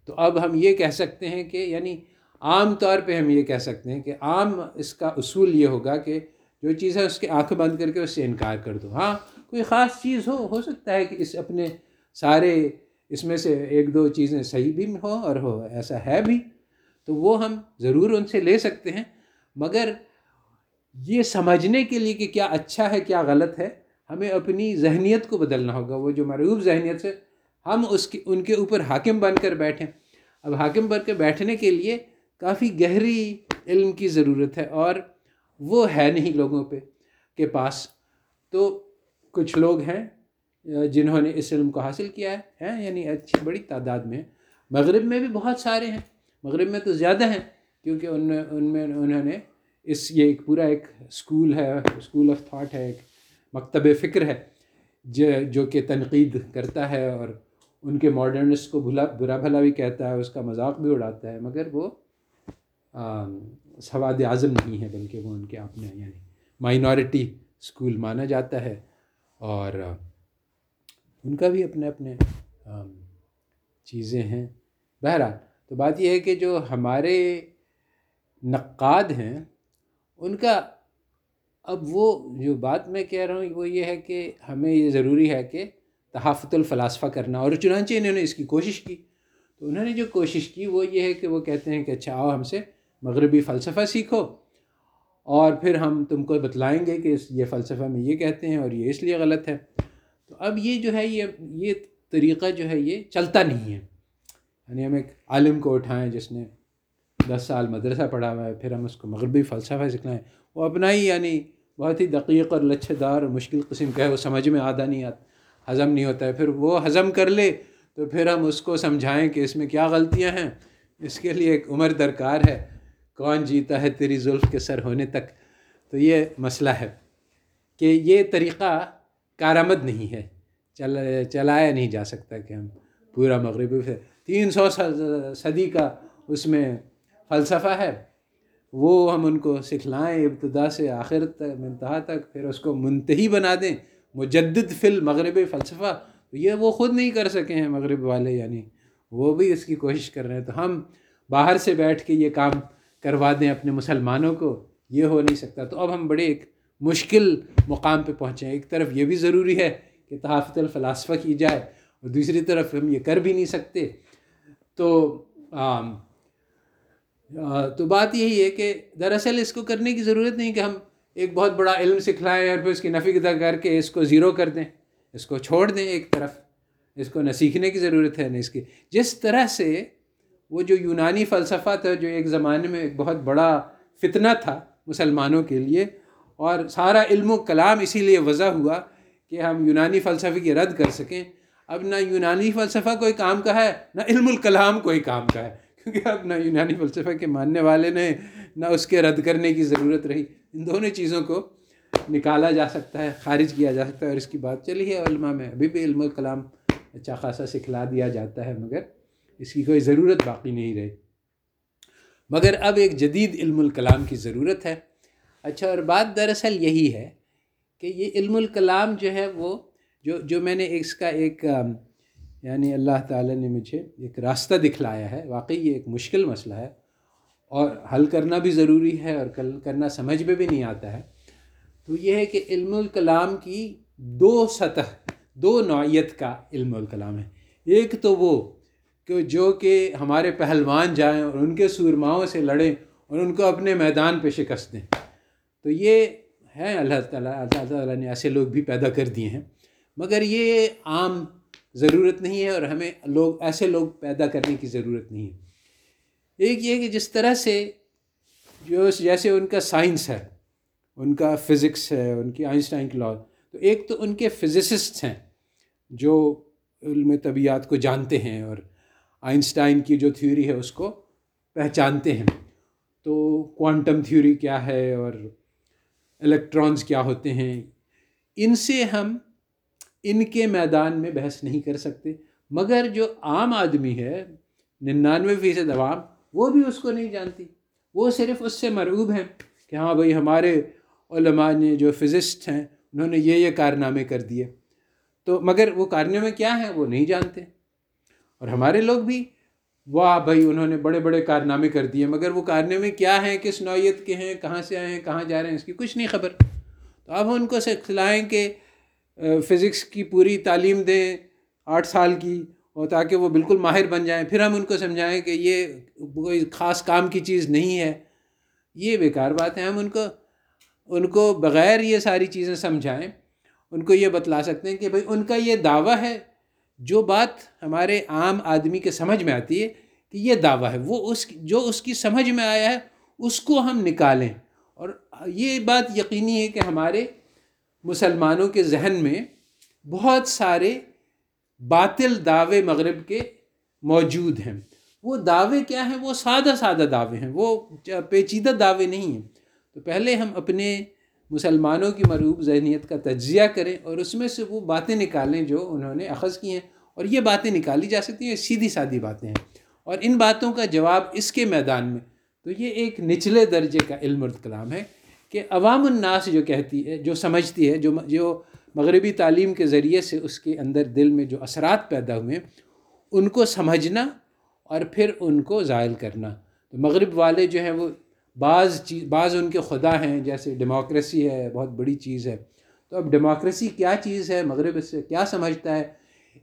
Speaker 2: تو اب ہم یہ کہہ سکتے ہیں کہ یعنی عام طور پہ ہم یہ کہہ سکتے ہیں کہ عام اس کا اصول یہ ہوگا کہ جو چیز ہے اس کے آنکھ بند کر کے اس سے انکار کر دو۔ ہاں کوئی خاص چیز ہو ہو سکتا ہے کہ اس اپنے سارے اس میں سے ایک دو چیزیں صحیح بھی ہوں اور ہو ایسا ہے بھی، تو وہ ہم ضرور ان سے لے سکتے ہیں۔ مگر یہ سمجھنے کے لیے کہ کیا اچھا ہے، کیا غلط ہے، ہمیں اپنی ذہنیت کو بدلنا ہوگا۔ وہ جو معروف ذہنیت سے ہم اس کی ان کے اوپر حاکم بن کر بیٹھیں اب حاکم بن کے بیٹھنے کے لیے کافی گہری علم کی ضرورت ہے اور وہ ہے نہیں لوگوں پہ، کے پاس۔ تو کچھ لوگ ہیں جنہوں نے اس علم کو حاصل کیا ہے یعنی اچھی بڑی تعداد میں۔ مغرب میں بھی بہت سارے ہیں۔ مغرب میں تو زیادہ ہیں، کیونکہ ان میں ان میں انہوں نے اس، یہ ایک پورا ایک اسکول ہے اسکول آف تھاٹ ہے، ایک مکتب فکر ہے، جو جو کہ تنقید کرتا ہے اور ان کے ماڈرنس کو بھلا، برا بھلا بھی کہتا ہے، اس کا مذاق بھی اڑاتا ہے، مگر وہ سواد اعظم نہیں ہے، بلکہ وہ ان کے اپنے یعنی مائنورٹی اسکول مانا جاتا ہے۔ اور ان کا بھی اپنے اپنے چیزیں ہیں۔ بہرحال، تو بات یہ ہے کہ جو ہمارے نقاد ہیں، ان کا اب وہ جو بات میں کہہ رہا ہوں، وہ یہ ہے کہ ہمیں یہ ضروری ہے کہ تحافت الفلاسفہ کرنا۔ اور چنانچہ انہوں نے اس کی کوشش کی۔ تو انہوں نے جو کوشش کی، وہ یہ ہے کہ وہ کہتے ہیں کہ اچھا آؤ ہم سے مغربی فلسفہ سیکھو۔ اور پھر ہم تم کو بتلائیں گے کہ یہ فلسفہ میں یہ کہتے ہیں اور یہ اس لیے غلط ہے۔ تو اب یہ جو ہے یہ یہ طریقہ جو ہے یہ چلتا نہیں ہے۔ یعنی ہم ایک عالم کو اٹھائیں جس نے دس سال مدرسہ پڑھا ہوا ہے، پھر ہم اس کو مغربی فلسفہ سکھلائیں۔ وہ اپنا ہی یعنی بہت ہی دقیق اور لچھے دار اور مشکل قسم کا ہے، وہ سمجھ میں آدھا نہیں، آتا ہضم نہیں ہوتا ہے۔ پھر وہ ہضم کر لے تو پھر ہم اس کو سمجھائیں کہ اس میں کیا غلطیاں ہیں۔ اس کے لیے ایک عمر درکار ہے۔ کون جیتا ہے تیری زلف کے سر ہونے تک؟ تو یہ مسئلہ ہے کہ یہ طریقہ کارآمد نہیں ہے۔ چل، چلایا نہیں جا سکتا کہ ہم پورا مغربی سے تین سو صدی کا اس میں فلسفہ ہے۔ وہ ہم ان کو سکھلائیں ابتدا سے آخر تک انتہا تک، پھر اس کو منتحی بنا دیں۔ مجدد فل مغربی فلسفہ۔ یہ وہ خود نہیں کر سکے ہیں مغرب والے یعنی وہ بھی اس کی کوشش کر رہے ہیں۔ تو ہم باہر سے بیٹھ کے یہ کام کروا دیں اپنے مسلمانوں کو۔ یہ ہو نہیں سکتا۔ تو اب ہم بڑے ایک مشکل مقام پہ پہنچے ایک طرف یہ بھی ضروری ہے کہ تحافت الفلاسفہ کی جائے اور دوسری طرف ہم یہ کر بھی نہیں سکتے۔ تو تو بات یہی ہے کہ دراصل اس کو کرنے کی ضرورت نہیں کہ ہم ایک بہت بڑا علم سکھلائیں اور پھر اس کی نفی قدر کر کے اس کو زیرو کر دیں، اس کو چھوڑ دیں ایک طرف۔ اس کو نہ سیکھنے کی ضرورت ہے، نہ اس کی۔ جس طرح سے وہ جو یونانی فلسفہ تھا، جو ایک زمانے میں ایک بہت بڑا فتنہ تھا مسلمانوں کے لیے اور سارا علم و کلام اسی لیے وضع ہوا کہ ہم یونانی فلسفے کی رد کر سکیں۔ اب نہ یونانی فلسفہ کوئی کام کا ہے، نہ علم الکلام کوئی کام کا ہے۔ کیونکہ اب نہ یونانی فلسفہ کے ماننے والے نے نہ اس کے رد کرنے کی ضرورت رہی۔ ان دونوں چیزوں کو نکالا جا سکتا ہے، خارج کیا جا سکتا ہے۔ اور اس کی بات چلی ہے، علماء میں ابھی بھی علم الکلام اچھا خاصا سکھلا دیا جاتا ہے، مگر اس کی کوئی ضرورت باقی نہیں رہی۔ مگر اب ایک جدید علم الکلام کی ضرورت ہے۔ اچھا اور بات دراصل یہی ہے کہ یہ علم الکلام جو ہے وہ جو جو میں نے اس کا ایک یعنی اللہ تعالیٰ نے مجھے ایک راستہ دکھلایا ہے، واقعی یہ ایک مشکل مسئلہ ہے، اور حل کرنا بھی ضروری ہے اور کل کرنا سمجھ میں بھی نہیں آتا ہے۔ تو یہ ہے کہ علم الکلام کی دو سطح، دو نوعیت کا علم الکلام ہے۔ ایک تو وہ کہ جو کہ ہمارے پہلوان جائیں اور ان کے سورماؤں سے لڑیں اور ان کو اپنے میدان پہ شکست دیں۔ تو یہ ہے اللہ تعالیٰ اللہ تعالیٰ نے ایسے لوگ بھی پیدا کر دیے ہیں۔ مگر یہ عام ضرورت نہیں ہے اور ہمیں لوگ ایسے لوگ پیدا کرنے کی ضرورت نہیں ہے۔ ایک یہ کہ جس طرح سے جو جیسے ان کا سائنس ہے، ان کا فزکس ہے، ان کی آئنسٹائن کی لا تو ایک تو ان کے فزسسٹ ہیں جو علم طبیعت کو جانتے ہیں اور آئنسٹائن کی جو تھیوری ہے اس کو پہچانتے ہیں۔ تو کوانٹم تھیوری کیا ہے اور الیکٹرانز کیا ہوتے ہیں؟ ان سے ہم ان کے میدان میں بحث نہیں کر سکتے۔ مگر جو عام آدمی ہے، ننانوے فیصد عوام، وہ بھی اس کو نہیں جانتی۔ وہ صرف اس سے مرعوب ہیں کہ ہاں بھائی، ہمارے علماء نے جو فزسٹ ہیں، انہوں نے یہ یہ کارنامے کر دیے۔ تو مگر وہ کارنامے کیا ہیں؟ وہ نہیں جانتے۔ اور ہمارے لوگ بھی واہ بھائی، انہوں نے بڑے بڑے کارنامے کر دیے، مگر وہ کارنامے کیا ہیں، کس نوعیت کے ہیں، کہاں سے آئے ہیں، کہاں جا رہے ہیں، اس کی کچھ نہیں خبر۔ تو اب ان کو سکھلائیں کہ فزکس کی پوری تعلیم دیں آٹھ سال کی، اور تاکہ وہ بالکل ماہر بن جائیں۔ پھر ہم ان کو سمجھائیں کہ یہ کوئی خاص کام کی چیز نہیں ہے۔ یہ بیکار بات ہے۔ ہم ان کو ان کو بغیر یہ ساری چیزیں سمجھائیں، ان کو یہ بتلا سکتے ہیں کہ بھائی، ان کا یہ دعویٰ ہے جو بات ہمارے عام آدمی کے سمجھ میں آتی ہے کہ یہ دعویٰ ہے، وہ اس جو اس کی سمجھ میں آیا ہے، اس کو ہم نکالیں۔ اور یہ بات یقینی ہے کہ ہمارے مسلمانوں کے ذہن میں بہت سارے باطل دعوے مغرب کے موجود ہیں۔ وہ دعوے کیا ہیں؟ وہ سادہ سادہ دعوے ہیں۔ وہ پیچیدہ دعوے نہیں ہیں۔ تو پہلے ہم اپنے مسلمانوں کی مروب ذہنیت کا تجزیہ کریں اور اس میں سے وہ باتیں نکالیں جو انہوں نے اخذ کی ہیں اور یہ باتیں نکالی جا سکتی ہیں، سیدھی سادھی باتیں ہیں۔ اور ان باتوں کا جواب اس کے میدان میں۔ تو یہ ایک نچلے درجے کا علم کلام ہے کہ عوام الناس جو کہتی ہے، جو سمجھتی ہے، جو جو مغربی تعلیم کے ذریعے سے اس کے اندر دل میں جو اثرات پیدا ہوئے ان کو سمجھنا اور پھر ان کو ظائل کرنا۔ تو مغرب والے جو ہیں وہ بعض چیز بعض ان کے خدا ہیں، جیسے ڈیموکریسی ہے، بہت بڑی چیز ہے۔ تو اب ڈیموکریسی کیا چیز ہے؟ مغرب اس سے کیا سمجھتا ہے؟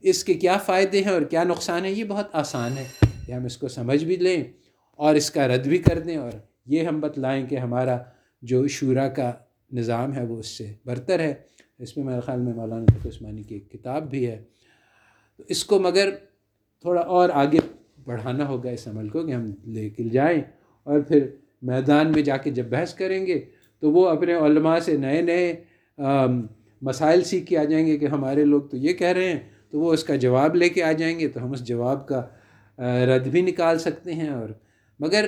Speaker 2: اس کے کیا فائدے ہیں اور کیا نقصان ہیں؟ یہ بہت آسان ہے۔ کہ ہم اس کو سمجھ بھی لیں اور اس کا رد بھی کر دیں اور یہ ہم بتلائیں کہ ہمارا جو شعرا کا نظام ہے، وہ اس سے برتر ہے۔ اس میں میرے خیال میں مولانا عثمانی کی ایک کتاب بھی ہے۔ تو اس کو مگر تھوڑا اور آگے بڑھانا ہوگا اس عمل کو کہ ہم لے کے جائیں اور پھر میدان میں جا کے جب بحث کریں گے تو وہ اپنے علماء سے نئے نئے مسائل سیکھ کے آ جائیں گے کہ ہمارے لوگ تو یہ کہہ رہے ہیں، تو وہ اس کا جواب لے کے آ جائیں گے، تو ہم اس جواب کا رد بھی نکال سکتے ہیں اور مگر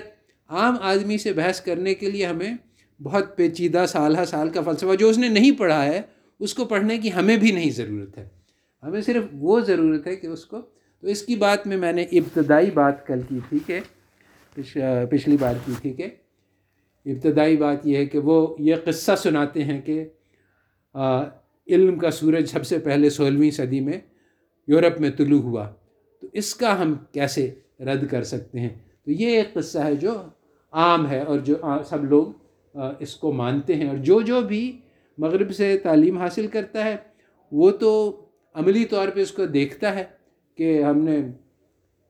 Speaker 2: عام آدمی سے بحث کرنے کے لیے ہمیں بہت پیچیدہ سالہ سال کا فلسفہ، جو اس نے نہیں پڑھا ہے، اس کو پڑھنے کی ہمیں بھی نہیں ضرورت ہے۔ ہمیں صرف وہ ضرورت ہے کہ اس کو، تو اس کی بات میں میں نے ابتدائی بات کل کی تھی کہ پچھلی بار کی تھی کہ ابتدائی بات یہ ہے کہ وہ یہ قصہ سناتے ہیں کہ علم کا سورج سب سے پہلے سولہویں صدی میں یورپ میں طلوع ہوا۔ تو اس کا ہم کیسے رد کر سکتے ہیں؟ تو یہ ایک قصہ ہے جو عام ہے اور جو سب لوگ اس کو مانتے ہیں۔ اور جو جو بھی مغرب سے تعلیم حاصل کرتا ہے، وہ تو عملی طور پہ اس کو دیکھتا ہے کہ ہم نے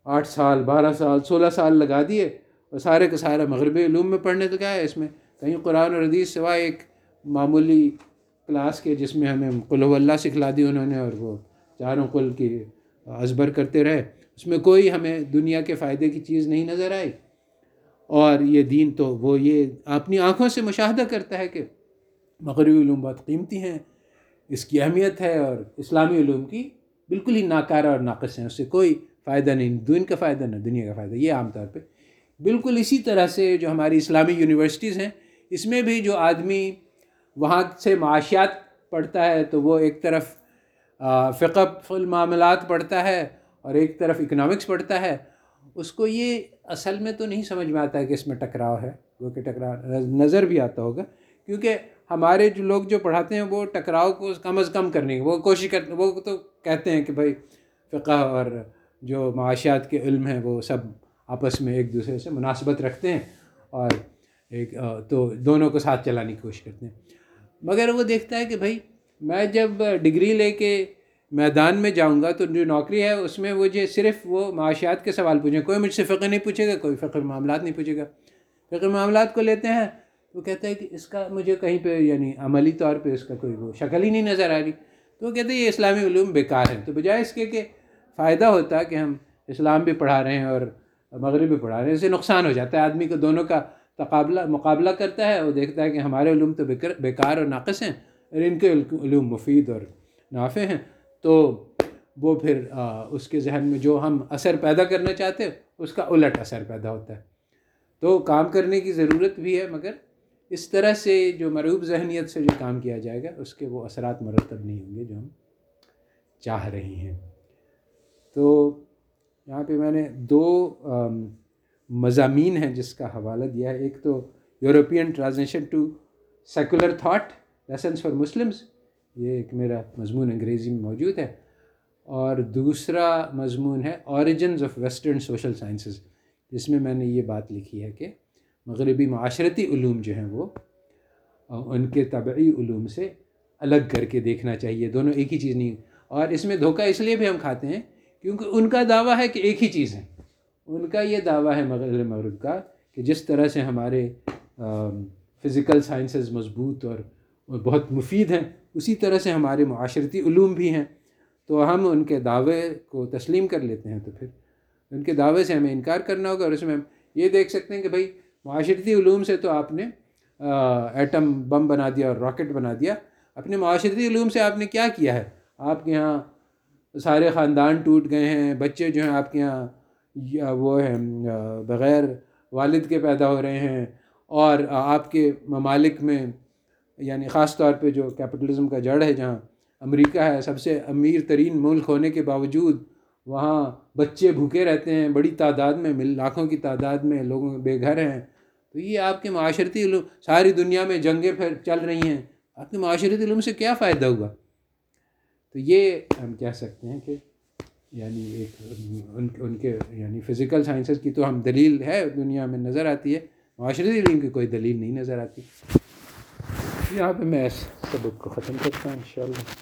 Speaker 2: آٹھ سال، بارہ سال، سولہ سال لگا دیے اور سارے کا سارا مغربی علوم میں پڑھنے تو کیا ہے اس میں۔ کہیں قرآن اور حدیث سوائے ایک معمولی کلاس کے جس میں ہمیں قلو اللہ سکھلا دی انہوں نے اور وہ چاروں قل کی ازبر کرتے رہے۔ اس میں کوئی ہمیں دنیا کے فائدے کی چیز نہیں نظر آئی۔ اور یہ دین تو وہ یہ اپنی آنکھوں سے مشاہدہ کرتا ہے کہ مغربی علوم بہت قیمتی ہیں، اس کی اہمیت ہے اور اسلامی علوم کی بالکل ہی ناکارہ اور ناقص ہیں۔ اس سے کوئی فائدہ نہیں، دین کا فائدہ نہ، دنیا کا فائدہ، یہ عام طور پہ۔ بالکل اسی طرح سے جو ہماری اسلامی یونیورسٹیز ہیں، اس میں بھی جو آدمی وہاں سے معاشیات پڑھتا ہے، تو وہ ایک طرف فقہ المعاملات پڑھتا ہے اور ایک طرف اکنامکس پڑھتا ہے۔ اس کو یہ اصل میں تو نہیں سمجھ میں آتا ہے کہ اس میں ٹکراؤ ہے، وہ کہ ٹکراؤ نظر بھی آتا ہوگا۔ کیونکہ ہمارے جو لوگ جو پڑھاتے ہیں، وہ ٹکراؤ کو کم از کم کرنے کی وہ کوشش کرتے وہ تو کہتے ہیں کہ بھائی فقہ اور جو معاشیات کے علم ہیں وہ سب آپس میں ایک دوسرے سے مناسبت رکھتے ہیں اور ایک تو دونوں کو ساتھ چلانے کی کوشش کرتے ہیں۔ مگر وہ دیکھتا ہے کہ بھائی، میں جب ڈگری لے کے میدان میں جاؤں گا تو جو نوکری ہے اس میں مجھے صرف وہ معاشیات کے سوال پوچھیں، کوئی مجھ سے فقر نہیں پوچھے گا، کوئی فقر معاملات نہیں پوچھے گا۔ فقر معاملات کو لیتے ہیں، وہ کہتا ہے کہ اس کا مجھے کہیں پہ یعنی عملی طور پہ اس کا کوئی وہ شکل ہی نہیں نظر آ رہی۔ تو وہ کہتے ہیں یہ اسلامی علوم بیکار ہیں۔ تو بجائے اس کے کہ فائدہ ہوتا ہے کہ ہم اسلام بھی پڑھا رہے ہیں اور مغرب بھی پڑھا رہے ہیں، اس سے نقصان ہو جاتا ہے۔ آدمی کو دونوں کا تقابلہ، مقابلہ کرتا ہے، وہ دیکھتا ہے کہ ہمارے علوم تو بیکار اور ناقص ہیں اور ان کے علوم مفید اور نافع ہیں۔ تو وہ پھر اس کے ذہن میں جو ہم اثر پیدا کرنا چاہتے ہیں، اس کا الٹ اثر پیدا ہوتا ہے۔ تو کام کرنے کی ضرورت بھی ہے، مگر اس طرح سے جو مروب ذہنیت سے جو کام کیا جائے گا، اس کے وہ اثرات مرتب نہیں ہوں گے جو ہم چاہ رہے ہیں۔ تو یہاں پہ میں نے دو مضامین ہیں جس کا حوالہ دیا ہے۔ ایک تو European transition to secular thought lessons for Muslims یہ ایک میرا مضمون انگریزی میں موجود ہے۔ اور دوسرا مضمون ہے origins of western social sciences جس میں میں نے یہ بات لکھی ہے کہ مغربی معاشرتی علوم جو ہیں وہ ان کے طبعی علوم سے الگ کر کے دیکھنا چاہیے، دونوں ایک ہی چیز نہیں۔ اور اس میں دھوکہ اس لیے بھی ہم کھاتے ہیں کیونکہ ان کا دعویٰ ہے کہ ایک ہی چیز ہے۔ ان کا یہ دعویٰ ہے مغرب مغرب کا کہ جس طرح سے ہمارے فزیکل سائنسز مضبوط اور بہت مفید ہیں، اسی طرح سے ہمارے معاشرتی علوم بھی ہیں۔ تو ہم ان کے دعوے کو تسلیم کر لیتے ہیں تو پھر ان کے دعوے سے ہمیں انکار کرنا ہوگا اور اس میں ہم یہ دیکھ سکتے ہیں کہ بھائی، معاشرتی علوم سے تو آپ نے ایٹم بم بنا دیا اور راکٹ بنا دیا۔ اپنے معاشرتی علوم سے آپ نے کیا کیا ہے؟ آپ کے یہاں سارے خاندان ٹوٹ گئے ہیں، بچے جو ہیں آپ کے یہاں وہ ہیں بغیر والد کے پیدا ہو رہے ہیں اور آپ کے ممالک میں یعنی خاص طور پہ جو کیپٹلزم کا جڑ ہے، جہاں امریکہ ہے، سب سے امیر ترین ملک ہونے کے باوجود وہاں بچے بھوکے رہتے ہیں، بڑی تعداد میں، مل، لاکھوں کی تعداد میں لوگوں بے گھر ہیں۔ تو یہ آپ کے معاشرتی علوم، ساری دنیا میں جنگیں پھر چل رہی ہیں۔ آپ کے معاشرتی علوم سے کیا فائدہ ہوا؟ تو یہ ہم کہہ سکتے ہیں کہ یعنی ایک ان ان کے یعنی فزیکل سائنسز کی تو ہم دلیل ہے، دنیا میں نظر آتی ہے۔ معاشرتی علم کی کوئی دلیل نہیں نظر آتی۔ یہاں پہ میں اس سبق کو ختم کرتا ہوں ان شاء اللہ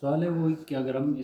Speaker 3: سوال ہے وہ کہ اگر ہم اس